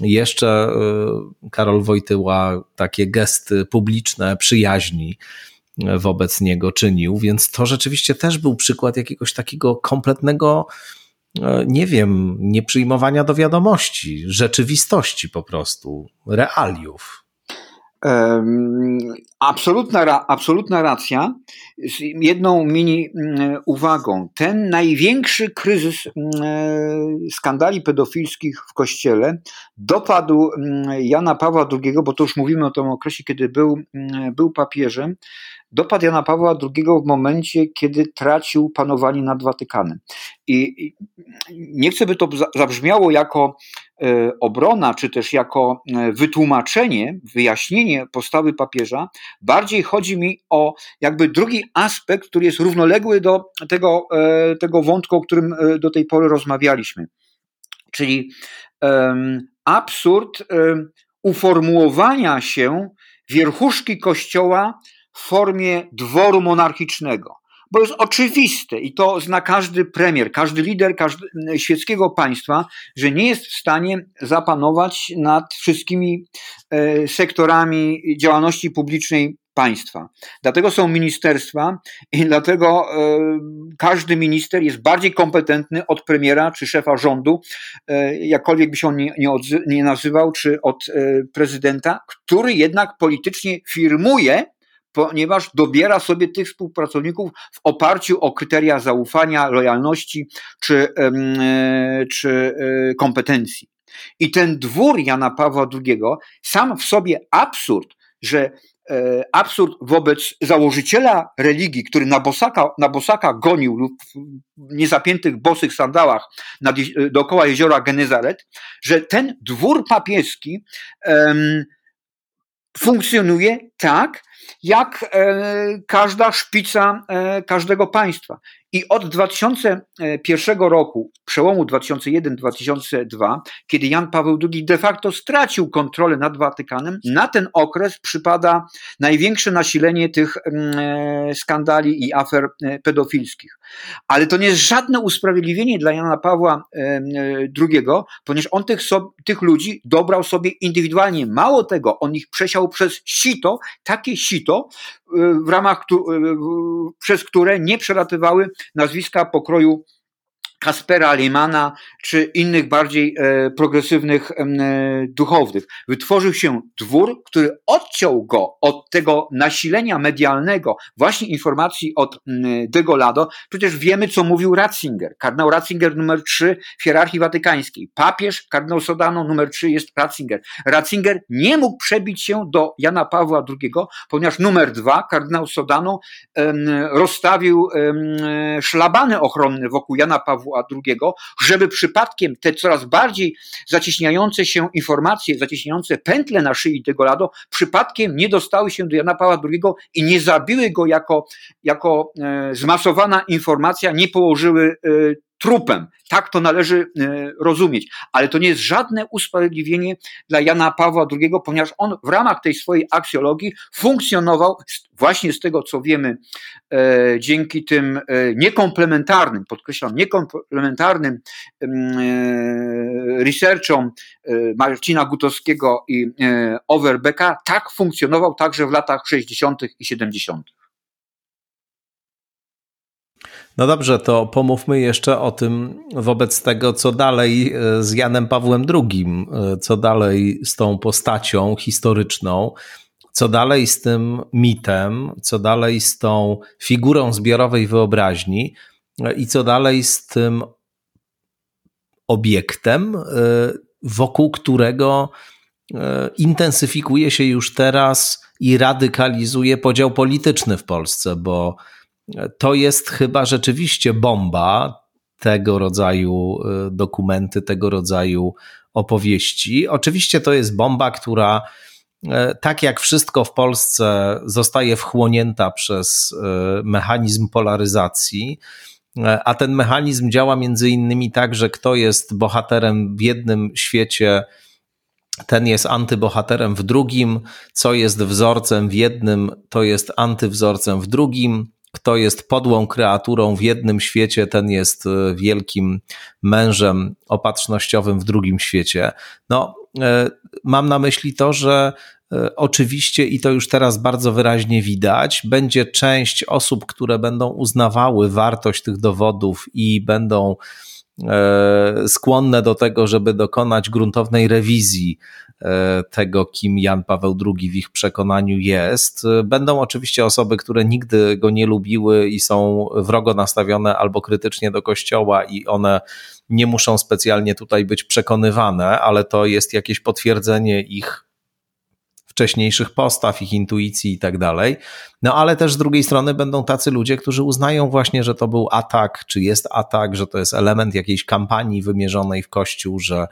jeszcze e, Karol Wojtyła takie gesty publiczne, przyjaźni wobec niego czynił, więc to rzeczywiście też był przykład jakiegoś takiego kompletnego E, nie wiem, nieprzyjmowania do wiadomości, rzeczywistości po prostu, realiów. Absolutna, absolutna racja. Z jedną mini mm, uwagą. Ten największy kryzys mm, e, skandali pedofilskich w kościele dopadł mm, Jana Pawła II, bo to już mówimy o tym okresie, kiedy był, był papieżem, dopadł Jana Pawła II w momencie, kiedy tracił panowanie nad Watykanem. I nie chcę, by to zabrzmiało jako e, obrona, czy też jako e, wytłumaczenie, wyjaśnienie postawy papieża. Bardziej chodzi mi o jakby drugi aspekt, który jest równoległy do tego, e, tego wątku, o którym do tej pory rozmawialiśmy. Czyli absurd uformułowania się wierchuszki Kościoła w formie dworu monarchicznego. Bo jest oczywiste i to zna każdy premier, każdy lider każdy, świeckiego państwa, że nie jest w stanie zapanować nad wszystkimi e, sektorami działalności publicznej państwa. Dlatego są ministerstwa i dlatego e, każdy minister jest bardziej kompetentny od premiera czy szefa rządu, e, jakkolwiek by się on nie, nie, nie nazywał, czy od prezydenta, który jednak politycznie firmuje ponieważ dobiera sobie tych współpracowników w oparciu o kryteria zaufania, lojalności czy, e, czy e, kompetencji. I ten dwór Jana Pawła II, sam w sobie absurd, że e, absurd wobec założyciela religii, który na bosaka, na bosaka gonił lub w niezapiętych bosych sandałach nad, dookoła jeziora Genezaret, że ten dwór papieski funkcjonuje tak, jak każda szpica każdego państwa. I od 2001 roku, przełomu 2001-2002, kiedy Jan Paweł II de facto stracił kontrolę nad Watykanem, na ten okres przypada największe nasilenie tych mm, e, skandali i afer e, pedofilskich. Ale to nie jest żadne usprawiedliwienie dla Jana Pawła e, II, ponieważ on tych, tych ludzi dobrał sobie indywidualnie. Mało tego, on ich przesiał przez sito, takie sito, w ramach, przez które nie przelatywały nazwiska pokroju Kaspera Limana czy innych bardziej e, progresywnych e, duchownych. Wytworzył się dwór, który odciął go od tego nasilenia medialnego, właśnie informacji od Degolado. Przecież wiemy, co mówił Ratzinger. Kardynał Ratzinger numer 3 w hierarchii watykańskiej. Papież, kardynał Sodano numer 3 jest Ratzinger. Ratzinger nie mógł przebić się do Jana Pawła II, ponieważ numer 2, kardynał Sodano, rozstawił szlabany ochronne wokół Jana Pawła Pawła II, żeby przypadkiem te coraz bardziej zacieśniające się informacje, zacieśniające pętle na szyi tego lado, przypadkiem nie dostały się do Jana Pawła II i nie zabiły go jako, jako e, zmasowana informacja, nie położyły e, trupem. Tak to należy e, rozumieć. Ale to nie jest żadne usprawiedliwienie dla Jana Pawła II, ponieważ on w ramach tej swojej aksjologii funkcjonował właśnie z tego, co wiemy, e, dzięki tym e, niekomplementarnym, podkreślam, niekomplementarnym researchom Marcina Gutowskiego i Overbecka, tak funkcjonował także w latach 60. i 70. No dobrze, to pomówmy jeszcze o tym wobec tego, co dalej e, z Janem Pawłem II, e, co dalej z tą postacią historyczną, co dalej z tym mitem, co dalej z tą figurą zbiorowej wyobraźni e, i co dalej z tym obiektem, wokół którego intensyfikuje się już teraz i radykalizuje podział polityczny w Polsce, bo to jest chyba rzeczywiście bomba tego rodzaju y, dokumenty, tego rodzaju opowieści. Oczywiście to jest bomba, która y, tak jak wszystko w Polsce zostaje wchłonięta przez y, mechanizm polaryzacji, a ten mechanizm działa między innymi tak, że kto jest bohaterem w jednym świecie, ten jest antybohaterem w drugim, co jest wzorcem w jednym, to jest antywzorcem w drugim kto jest podłą kreaturą w jednym świecie, ten jest e, wielkim mężem opatrznościowym w drugim świecie. No, e, mam na myśli to, że e, Oczywiście, i to już teraz bardzo wyraźnie widać, będzie część osób, które będą uznawały wartość tych dowodów i będą skłonne do tego, żeby dokonać gruntownej rewizji E, tego, kim Jan Paweł II w ich przekonaniu jest. Będą oczywiście osoby, które nigdy go nie lubiły i są wrogo nastawione albo krytycznie do Kościoła, i one nie muszą specjalnie tutaj być przekonywane, ale to jest jakieś potwierdzenie ich wcześniejszych postaw, ich intuicji i tak dalej. No ale też z drugiej strony będą tacy ludzie, którzy uznają właśnie, że to był atak, czy jest atak, że to jest element jakiejś kampanii wymierzonej w Kościół, że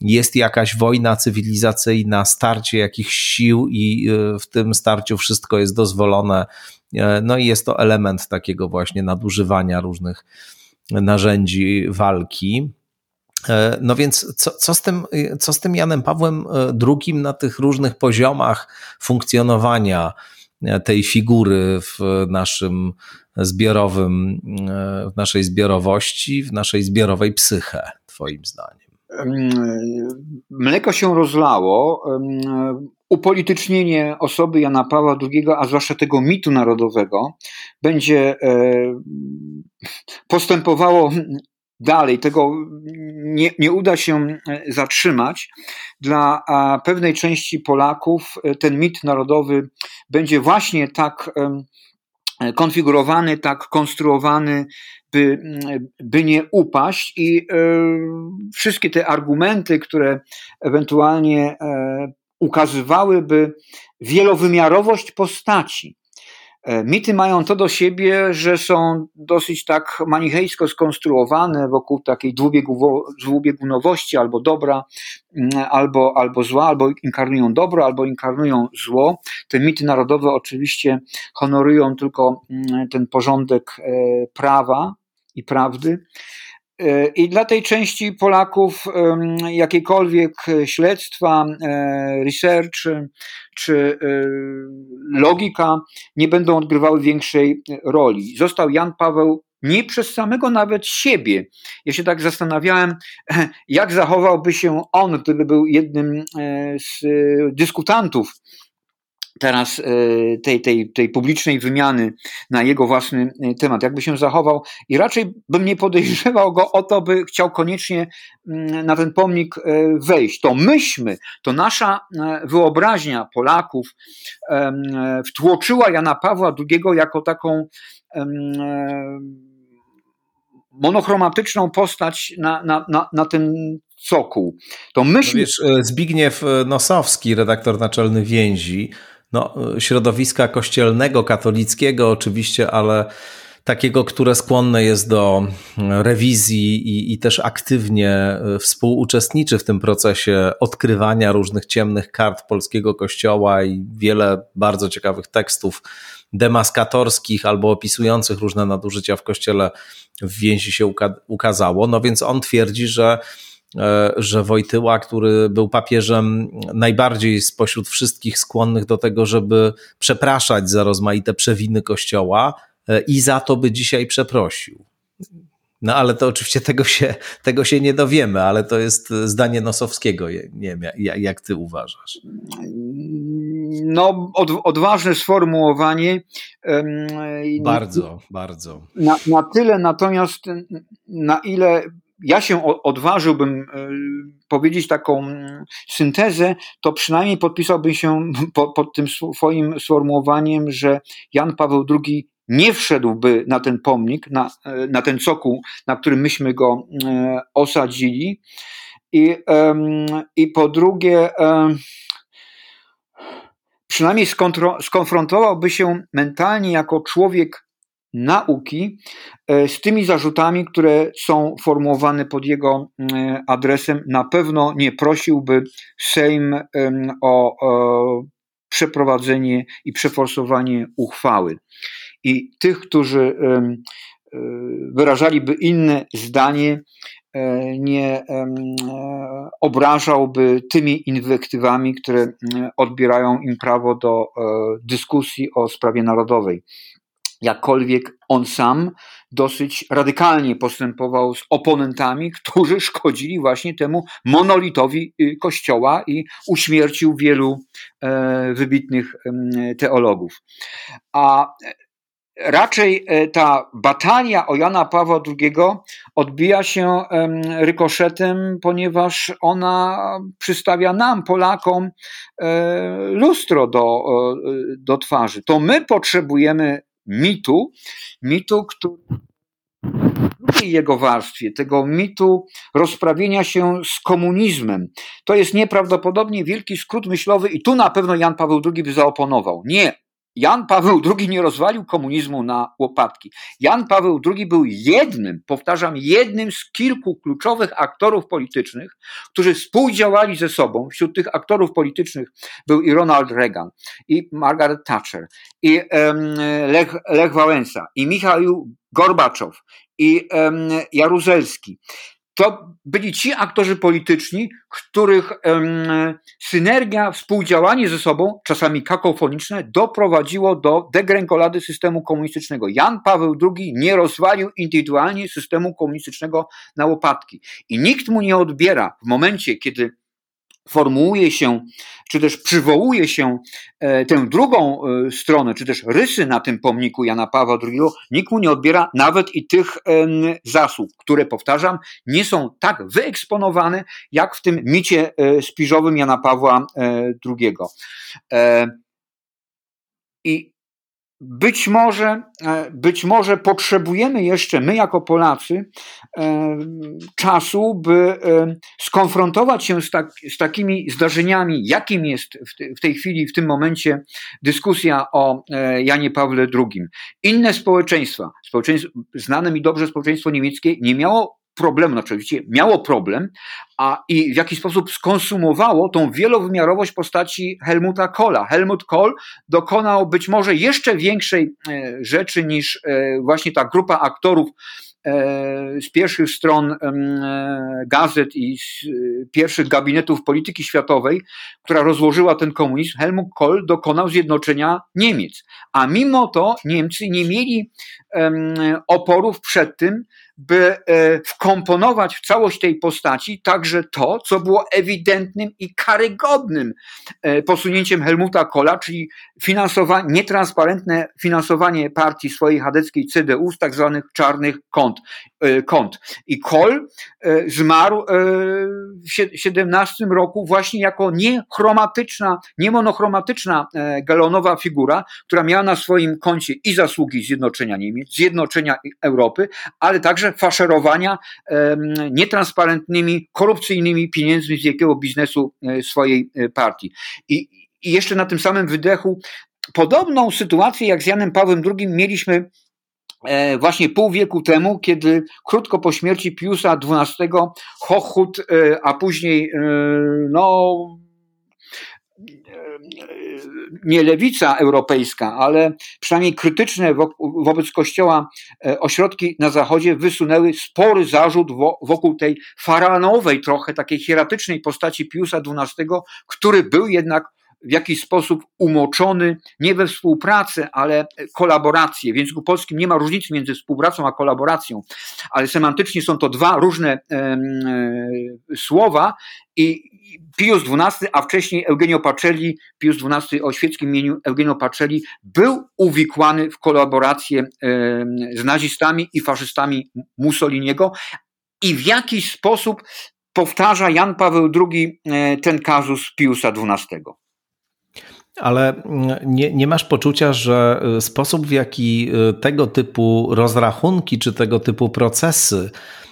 jest jakaś wojna cywilizacyjna, starcie jakichś sił i y, w tym starciu wszystko jest dozwolone. E, no i jest to element takiego właśnie nadużywania różnych narzędzi walki. E, no więc co, co, z tym, co z tym Janem Pawłem II na tych różnych poziomach funkcjonowania tej figury w naszym zbiorowym, w naszej zbiorowości, w naszej zbiorowej psyche, Twoim zdaniem? Mleko się rozlało. Upolitycznienie osoby Jana Pawła II, a zwłaszcza tego mitu narodowego, będzie e, postępowało dalej. Tego nie, nie uda się e, zatrzymać. Dla pewnej części Polaków e, ten mit narodowy będzie właśnie tak konfigurowany, tak konstruowany, by, by nie upaść i e, wszystkie te argumenty, które ewentualnie e, ukazywałyby wielowymiarowość postaci, E, mity mają to do siebie, że są dosyć tak manichejsko skonstruowane wokół takiej dwubiegunowości albo dobra, mm, albo, albo zła, albo inkarnują dobro, albo inkarnują zło. Te mity narodowe oczywiście honorują tylko mm, ten porządek e, prawa i prawdy. E, I dla tej części Polaków jakiekolwiek śledztwa, research czy logika nie będą odgrywały większej roli. Został Jan Paweł nie przez samego nawet siebie. Ja się tak zastanawiałem, [CLEARS THROAT] jak zachowałby się on, gdyby był jednym e, z dyskutantów teraz e, tej, tej, tej publicznej wymiany na jego własny e, temat, jakby się zachował i raczej bym nie podejrzewał go o to, by chciał koniecznie mm, na ten pomnik e, wejść. To myśmy, to nasza wyobraźnia Polaków wtłoczyła Jana Pawła II jako taką monochromatyczną postać na, na, na, na ten cokół. To myśmy... No wiesz, Zbigniew Nosowski, redaktor naczelny Więzi, no, środowiska kościelnego, katolickiego oczywiście, ale takiego, które skłonne jest do rewizji i, i, też aktywnie e, współuczestniczy w tym procesie odkrywania różnych ciemnych kart polskiego kościoła i wiele bardzo ciekawych tekstów demaskatorskich albo opisujących różne nadużycia w kościele w więzi się ukazało. No więc on twierdzi, że że Wojtyła, który był papieżem najbardziej spośród wszystkich skłonnych do tego, żeby przepraszać za rozmaite przewiny Kościoła e, i za to by dzisiaj przeprosił. No ale to oczywiście tego się, tego się nie dowiemy, ale to jest zdanie Nosowskiego. Nie wiem, jak, jak ty uważasz? No, od, odważne sformułowanie. Bardzo, bardzo. Na, na tyle natomiast, na ile ja się odważyłbym e, powiedzieć taką syntezę, to przynajmniej podpisałbym się [LAUGHS] pod tym swoim sformułowaniem, że Jan Paweł II nie wszedłby na ten pomnik, na, e, na ten cokół, na którym myśmy go e, osadzili. I, i po drugie, przynajmniej skonfrontowałby się mentalnie jako człowiek nauki e, z tymi zarzutami, które są formułowane pod jego e, adresem. Na pewno nie prosiłby Sejm o przeprowadzenie i przeforsowanie uchwały. I tych, którzy e, wyrażaliby inne zdanie, nie obrażałby tymi inwektywami, które odbierają im prawo do dyskusji o sprawie narodowej jakkolwiek on sam dosyć radykalnie postępował z oponentami, którzy szkodzili właśnie temu monolitowi y, Kościoła i uśmiercił wielu e, wybitnych teologów. A raczej e, ta batalia o Jana Pawła II odbija się rykoszetem, ponieważ ona przystawia nam, Polakom, e, lustro do, do twarzy. To my potrzebujemy mitu, mitu, który drugiej jego warstwie, tego mitu rozprawienia się z komunizmem. To jest nieprawdopodobnie wielki skrót myślowy i tu na pewno Jan Paweł II by zaoponował. Nie, Jan Paweł II nie rozwalił komunizmu na łopatki. Jan Paweł II był jednym, powtarzam, jednym z kilku kluczowych aktorów politycznych, którzy współdziałali ze sobą. Wśród tych aktorów politycznych był i Ronald Reagan, i Margaret Thatcher, i um, Lech, Lech Wałęsa, i Michał Gorbaczow, i um, Jaruzelski to byli ci aktorzy polityczni, których synergia, współdziałanie ze sobą, czasami kakofoniczne, doprowadziło do degrękolady systemu komunistycznego. Jan Paweł II nie rozwalił indywidualnie systemu komunistycznego na łopatki. I nikt mu nie odbiera w momencie, kiedy formułuje się, czy też przywołuje się e, tę drugą e, stronę, czy też rysy na tym pomniku Jana Pawła II, nikt mu nie odbiera nawet i tych zasług, które, powtarzam, nie są tak wyeksponowane, jak w tym micie e, spiżowym Jana Pawła II. I być może, e, być może potrzebujemy jeszcze, my jako Polacy, e, czasu, by e, skonfrontować się z, tak, z takimi zdarzeniami, jakim jest w tej chwili, w tym momencie dyskusja o Janie Pawle II. Inne społeczeństwa, społeczeństwo, znane mi dobrze społeczeństwo niemieckie, nie miało problemu, znaczy oczywiście miało problem, a i w jaki sposób skonsumowało tą wielowymiarowość postaci Helmuta Kohla. Helmut Kohl dokonał być może jeszcze większej e, rzeczy niż e, właśnie ta grupa aktorów e, z pierwszych stron gazet i z pierwszych gabinetów polityki światowej, która rozłożyła ten komunizm, Helmut Kohl dokonał zjednoczenia Niemiec. A mimo to Niemcy nie mieli oporów przed tym, by e, wkomponować w całość tej postaci także to, co było ewidentnym i karygodnym e, posunięciem Helmuta Kohla, czyli finansowanie, nietransparentne finansowanie partii swojej chadeckiej CDU z tak zwanych czarnych kont. E, kont. I Kohl zmarł w 17 roku właśnie jako niechromatyczna, niemonochromatyczna galonowa figura, która miała na swoim koncie i zasługi zjednoczenia Niemiec, zjednoczenia Europy, ale także faszerowania nietransparentnymi, korupcyjnymi pieniędzmi z jakiego biznesu e, swojej e, partii. I, I jeszcze na tym samym wydechu podobną sytuację jak z Janem Pawłem II mieliśmy e, właśnie pół wieku temu, kiedy krótko po śmierci Piusa XII Hochhut, a później no nie lewica europejska, ale przynajmniej krytyczne wobec Kościoła e, ośrodki na Zachodzie wysunęły spory zarzut wokół tej faraonowej, trochę takiej hieratycznej postaci Piusa XII, który był jednak w jakiś sposób umoczony nie we współpracę, ale kolaborację. W języku polskim nie ma różnicy między współpracą a kolaboracją, ale semantycznie są to dwa różne e, e, słowa i Pius XII, a wcześniej Eugenio Pacelli, Pius XII o świeckim imieniu Eugenio Pacelli, był uwikłany w kolaborację z nazistami i faszystami Mussoliniego i w jakiś sposób powtarza Jan Paweł II e, ten kazus Piusa XII. Ale mm, nie, nie masz poczucia, że y, sposób, w jaki y, tego typu rozrachunki czy tego typu procesy E,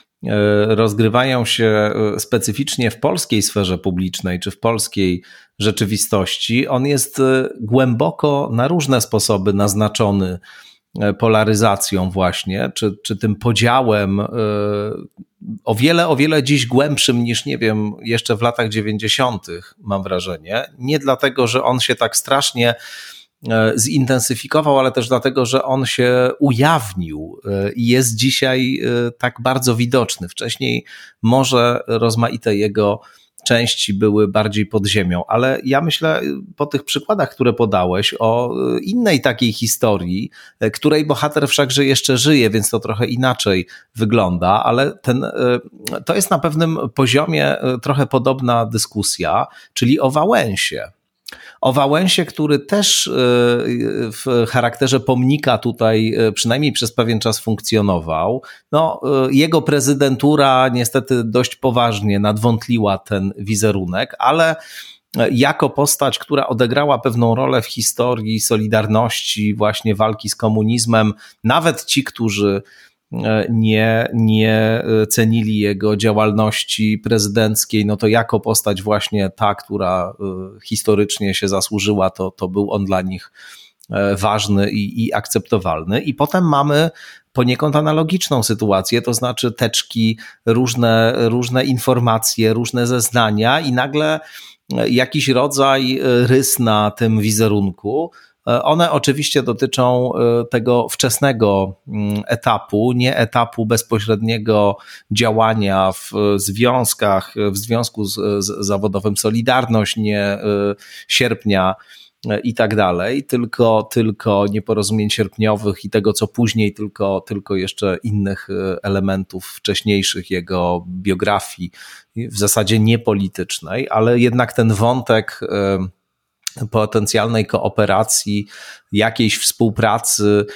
rozgrywają się e, specyficznie w polskiej sferze publicznej czy w polskiej rzeczywistości, on jest e, głęboko na różne sposoby naznaczony polaryzacją właśnie, czy, czy tym podziałem o wiele, o wiele dziś głębszym niż, nie wiem, jeszcze w latach 90., mam wrażenie. Nie dlatego, że on się tak strasznie E, zintensyfikował, ale też dlatego, że on się ujawnił e, i jest dzisiaj e, tak bardzo widoczny. Wcześniej może rozmaite jego części były bardziej pod ziemią, ale ja myślę po tych przykładach, które podałeś, o innej takiej historii, której bohater wszakże jeszcze żyje, więc to trochę inaczej wygląda, ale ten, to jest na pewnym poziomie trochę podobna dyskusja, czyli o Wałęsie o Wałęsie, który też e, w charakterze pomnika tutaj e, przynajmniej przez pewien czas funkcjonował. No, e, jego prezydentura niestety dość poważnie nadwątliła ten wizerunek, ale jako postać, która odegrała pewną rolę w historii Solidarności, właśnie walki z komunizmem, nawet ci, którzy nie, nie cenili jego działalności prezydenckiej, no to jako postać właśnie ta, która e, historycznie się zasłużyła, to, to był on dla nich e, ważny i, i akceptowalny. I potem mamy poniekąd analogiczną sytuację, to znaczy teczki, różne, różne informacje, różne zeznania i nagle jakiś rodzaj rys na tym wizerunku, E, one oczywiście dotyczą e, tego wczesnego mm, etapu, nie etapu bezpośredniego działania w związkach, w związku z, z zawodowym Solidarność, nie e, sierpnia i tak dalej, tylko, tylko nieporozumień sierpniowych i tego, co później, tylko, tylko jeszcze innych elementów wcześniejszych jego biografii, w zasadzie niepolitycznej, ale jednak ten wątek potencjalnej kooperacji, jakiejś współpracy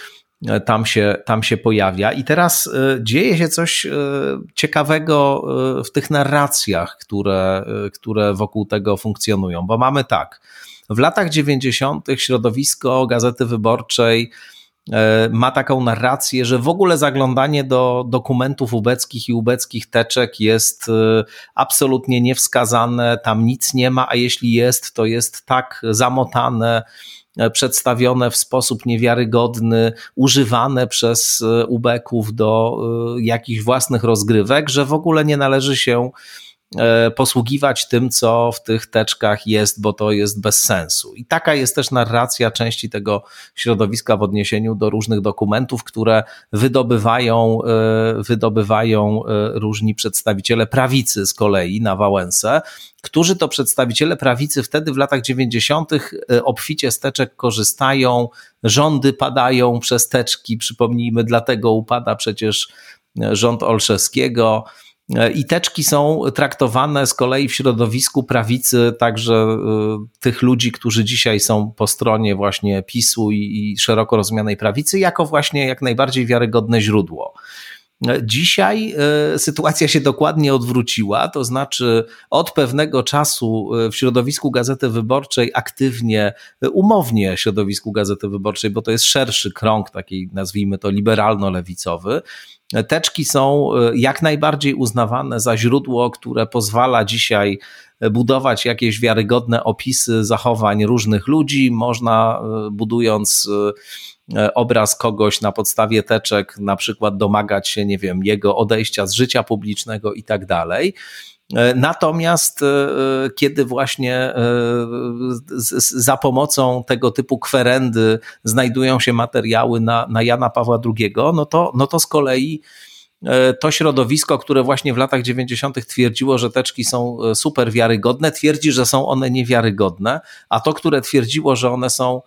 tam się, tam się pojawia. I teraz dzieje się coś ciekawego w tych narracjach, które, które wokół tego funkcjonują, bo mamy tak. W latach 90. środowisko Gazety Wyborczej E, ma taką narrację, że w ogóle zaglądanie do dokumentów ubeckich i ubeckich teczek jest e, absolutnie niewskazane, tam nic nie ma, a jeśli jest, to jest tak zamotane, e, przedstawione w sposób niewiarygodny, używane przez ubeków do jakichś własnych rozgrywek, że w ogóle nie należy się E, posługiwać tym, co w tych teczkach jest, bo to jest bez sensu. I taka jest też narracja części tego środowiska w odniesieniu do różnych dokumentów, które wydobywają, e, wydobywają e, różni przedstawiciele prawicy z kolei na Wałęsę, którzy to przedstawiciele prawicy wtedy w latach 90. obficie z teczek korzystają, rządy padają przez teczki, przypomnijmy, dlatego upada przecież rząd Olszewskiego, E, I teczki są traktowane z kolei w środowisku prawicy, także e, tych ludzi, którzy dzisiaj są po stronie właśnie PiSu i szeroko rozumianej prawicy, jako właśnie jak najbardziej wiarygodne źródło. E, dzisiaj sytuacja się dokładnie odwróciła, to znaczy od pewnego czasu w środowisku Gazety Wyborczej aktywnie, umownie środowisku Gazety Wyborczej, bo to jest szerszy krąg, taki nazwijmy to liberalno-lewicowy, Teczki są e, jak najbardziej uznawane za źródło, które pozwala dzisiaj budować jakieś wiarygodne opisy zachowań różnych ludzi. Można, e, budując e, obraz kogoś na podstawie teczek, na przykład domagać się, nie wiem, jego odejścia z życia publicznego i tak dalej. E, natomiast e, e, kiedy właśnie za pomocą tego typu kwerendy znajdują się materiały na, na Jana Pawła II, no to, no to z kolei to środowisko, które właśnie w latach 90. twierdziło, że teczki są super wiarygodne, twierdzi, że są one niewiarygodne, a to, które twierdziło, że one są,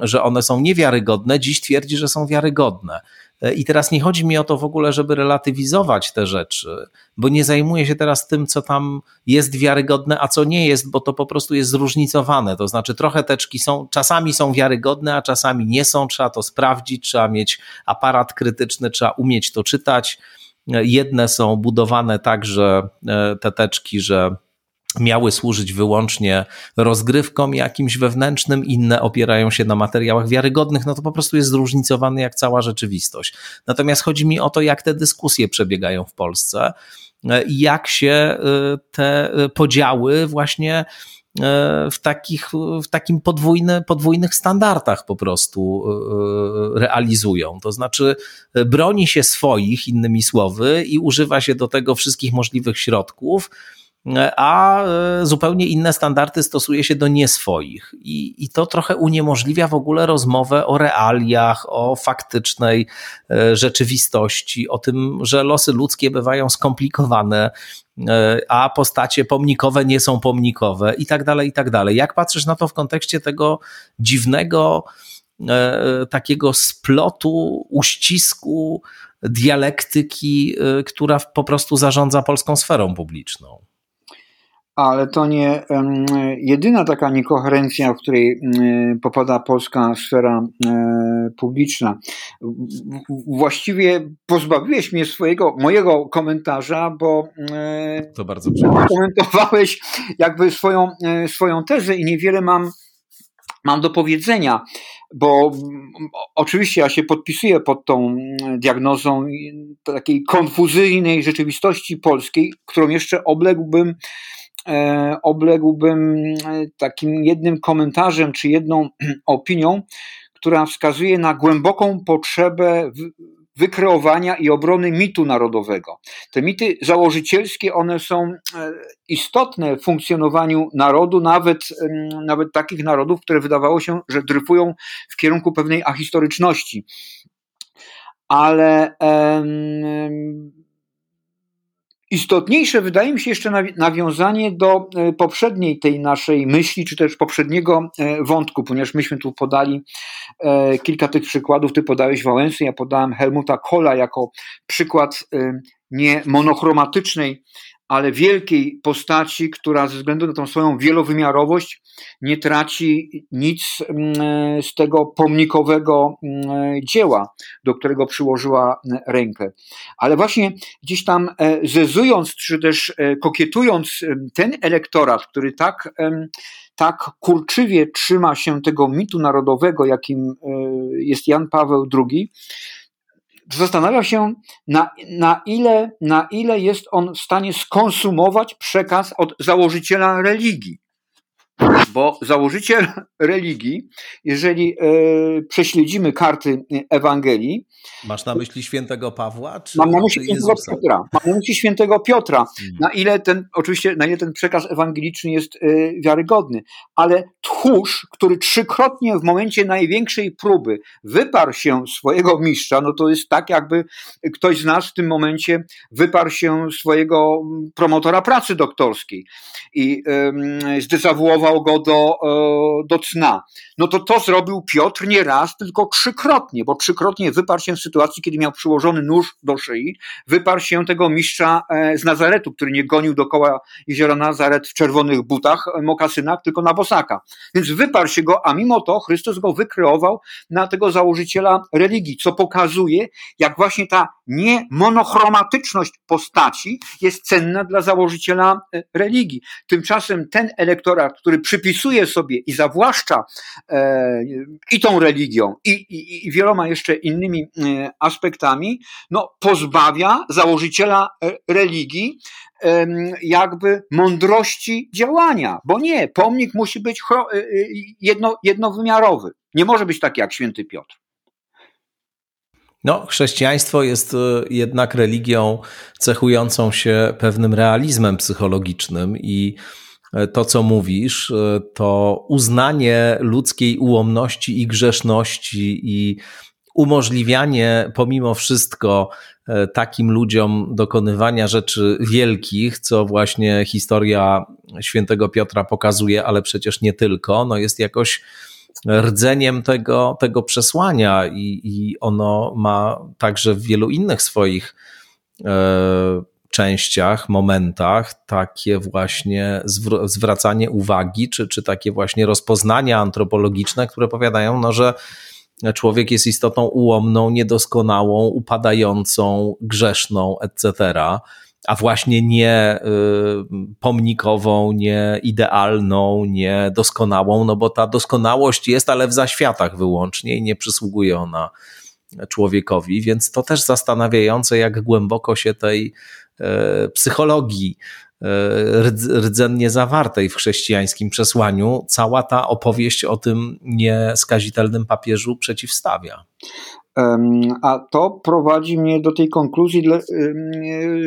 że one są niewiarygodne, dziś twierdzi, że są wiarygodne. E, I teraz nie chodzi mi o to w ogóle, żeby relatywizować te rzeczy, bo nie zajmuję się teraz tym, co tam jest wiarygodne, a co nie jest, bo to po prostu jest zróżnicowane. To znaczy, trochę teczki są, czasami są wiarygodne, a czasami nie są. Trzeba to sprawdzić, trzeba mieć aparat krytyczny, trzeba umieć to czytać. E, jedne są budowane tak, że e, te teczki, że miały służyć wyłącznie rozgrywkom jakimś wewnętrznym, inne opierają się na materiałach wiarygodnych, no to po prostu jest zróżnicowany jak cała rzeczywistość. Natomiast chodzi mi o to, jak te dyskusje przebiegają w Polsce jak się y, te podziały właśnie y, w, takich, w takim podwójny, podwójnych standardach po prostu y, realizują. To znaczy broni się swoich, innymi słowy, i używa się do tego wszystkich możliwych środków, a e, zupełnie inne standardy stosuje się do nieswoich. I, I to trochę uniemożliwia w ogóle rozmowę o realiach, o faktycznej e, rzeczywistości, o tym, że losy ludzkie bywają skomplikowane, e, a postacie pomnikowe nie są pomnikowe i tak dalej, i tak dalej. Jak patrzysz na to w kontekście tego dziwnego, takiego splotu, uścisku, dialektyki, która po prostu zarządza polską sferą publiczną? Ale to nie jedyna taka niekoherencja, w której popada polska sfera publiczna. Właściwie pozbawiłeś mnie swojego, mojego komentarza, bo to bardzo komentowałeś jakby swoją, swoją tezę i niewiele mam, mam do powiedzenia bo oczywiście ja się podpisuję pod tą diagnozą takiej konfuzyjnej rzeczywistości polskiej, którą jeszcze obległbym obległbym e, takim jednym komentarzem czy jedną [CLEARS THROAT] opinią, która wskazuje na głęboką potrzebę wykreowania i obrony mitu narodowego. Te mity założycielskie, one są e, istotne w funkcjonowaniu narodu, nawet, nawet takich narodów, które wydawało się, że dryfują w kierunku pewnej ahistoryczności. Ale Istotniejsze wydaje mi się jeszcze nawiązanie do e, poprzedniej tej naszej myśli, czy też poprzedniego e, wątku, ponieważ myśmy tu podali e, kilka tych przykładów. Ty podałeś Wałęsy, ja podałem Helmuta Kohla jako przykład nie monochromatycznej ale wielkiej postaci, która ze względu na tą swoją wielowymiarowość nie traci nic mm, z tego pomnikowego mm, dzieła, do którego przyłożyła rękę. Ale właśnie gdzieś tam e, zezując, czy też e, kokietując ten elektorat, który tak, tak kurczywie trzyma się tego mitu narodowego, jakim e, jest Jan Paweł II, zastanawia się, na, na, ile, na ile jest on w stanie skonsumować przekaz od założyciela religii. Bo założyciel [LAUGHS] religii, jeżeli e, prześledzimy karty Ewangelii. Masz na myśli świętego Pawła? Czy, mam na myśli świętego Piotra. Mam na myśli świętego Piotra. Hmm. Na ile ten, oczywiście, na ile ten przekaz ewangeliczny jest e, wiarygodny. Ale tchórz, który trzykrotnie w momencie największej próby wyparł się swojego mistrza, no to jest tak, jakby ktoś z nas w tym momencie wyparł się swojego promotora pracy doktorskiej i e, zdezawuował go do, e, do cna. No to to zrobił Piotr nie raz, tylko trzykrotnie, bo trzykrotnie wyparł się w sytuacji, kiedy miał przyłożony nóż do szyi, wyparł się tego mistrza e, z Nazaretu, który nie gonił dookoła jeziora Nazaret w czerwonych butach, e, mokasynach, tylko na bosaka. Więc wyparł się go, a mimo to Chrystus go wykreował na tego założyciela religii, co pokazuje, jak właśnie ta niemonochromatyczność postaci jest cenna dla założyciela religii. Tymczasem ten elektorat, który przypisuje sobie i zawłaszcza e, i tą religią, i, i, i wieloma jeszcze innymi e, aspektami, no, pozbawia założyciela e, religii jakby mądrości działania, bo nie, pomnik musi być jedno, jednowymiarowy. Nie może być taki jak święty Piotr. No, chrześcijaństwo jest jednak religią cechującą się pewnym realizmem psychologicznym i to, co mówisz, e, to uznanie ludzkiej ułomności i grzeszności i umożliwianie pomimo wszystko e, takim ludziom dokonywania rzeczy wielkich, co właśnie historia świętego Piotra pokazuje, ale przecież nie tylko, no jest jakoś rdzeniem tego, tego przesłania i, i ono ma także w wielu innych swoich częściach, momentach takie właśnie zwracanie uwagi, czy, czy takie właśnie rozpoznania antropologiczne, które powiadają, no, że człowiek jest istotą ułomną, niedoskonałą, upadającą, grzeszną, etc. A właśnie nie y, pomnikową, nie idealną, nie doskonałą, no bo ta doskonałość jest, ale w zaświatach wyłącznie i nie przysługuje ona człowiekowi, więc to też zastanawiające, jak głęboko się tej psychologii e, rdzennie zawartej w chrześcijańskim przesłaniu, cała ta opowieść o tym nieskazitelnym papieżu przeciwstawia. A to prowadzi mnie do tej konkluzji,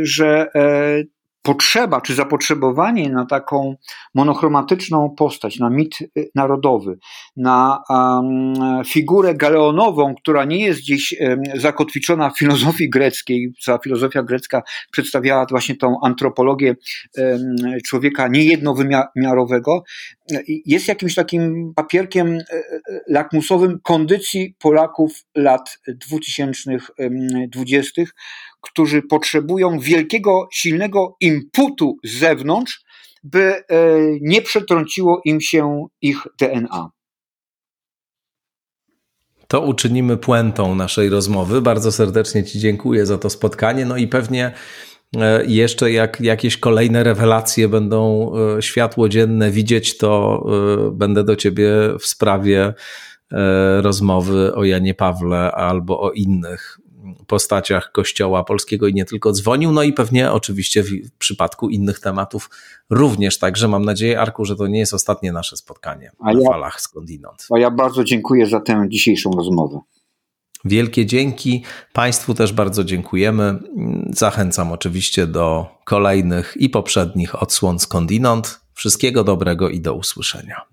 że e, potrzeba czy zapotrzebowanie na taką monochromatyczną postać, na mit y, narodowy, na figurę galeonową, która nie jest gdzieś zakotwiczona w filozofii greckiej, cała filozofia grecka przedstawiała właśnie tą antropologię człowieka niejednowymiarowego, jest jakimś takim papierkiem e, e, lakmusowym kondycji Polaków lat 2020, którzy potrzebują wielkiego, silnego imputu z zewnątrz, by e, nie przetrąciło im się ich DNA. To uczynimy puentą naszej rozmowy. Bardzo serdecznie Ci dziękuję za to spotkanie. No i pewnie jeszcze jak jakieś kolejne rewelacje będą e, światło dzienne widzieć, to będę do Ciebie w sprawie rozmowy o Janie Pawle albo o innych postaciach Kościoła Polskiego i nie tylko dzwonił, no i pewnie oczywiście w przypadku innych tematów również. Także mam nadzieję, Arku, że to nie jest ostatnie nasze spotkanie a na ja, falach skądinąd. A ja bardzo dziękuję za tę dzisiejszą rozmowę. Wielkie dzięki. Państwu też bardzo dziękujemy. Zachęcam oczywiście do kolejnych i poprzednich odsłon skądinąd. Wszystkiego dobrego i do usłyszenia.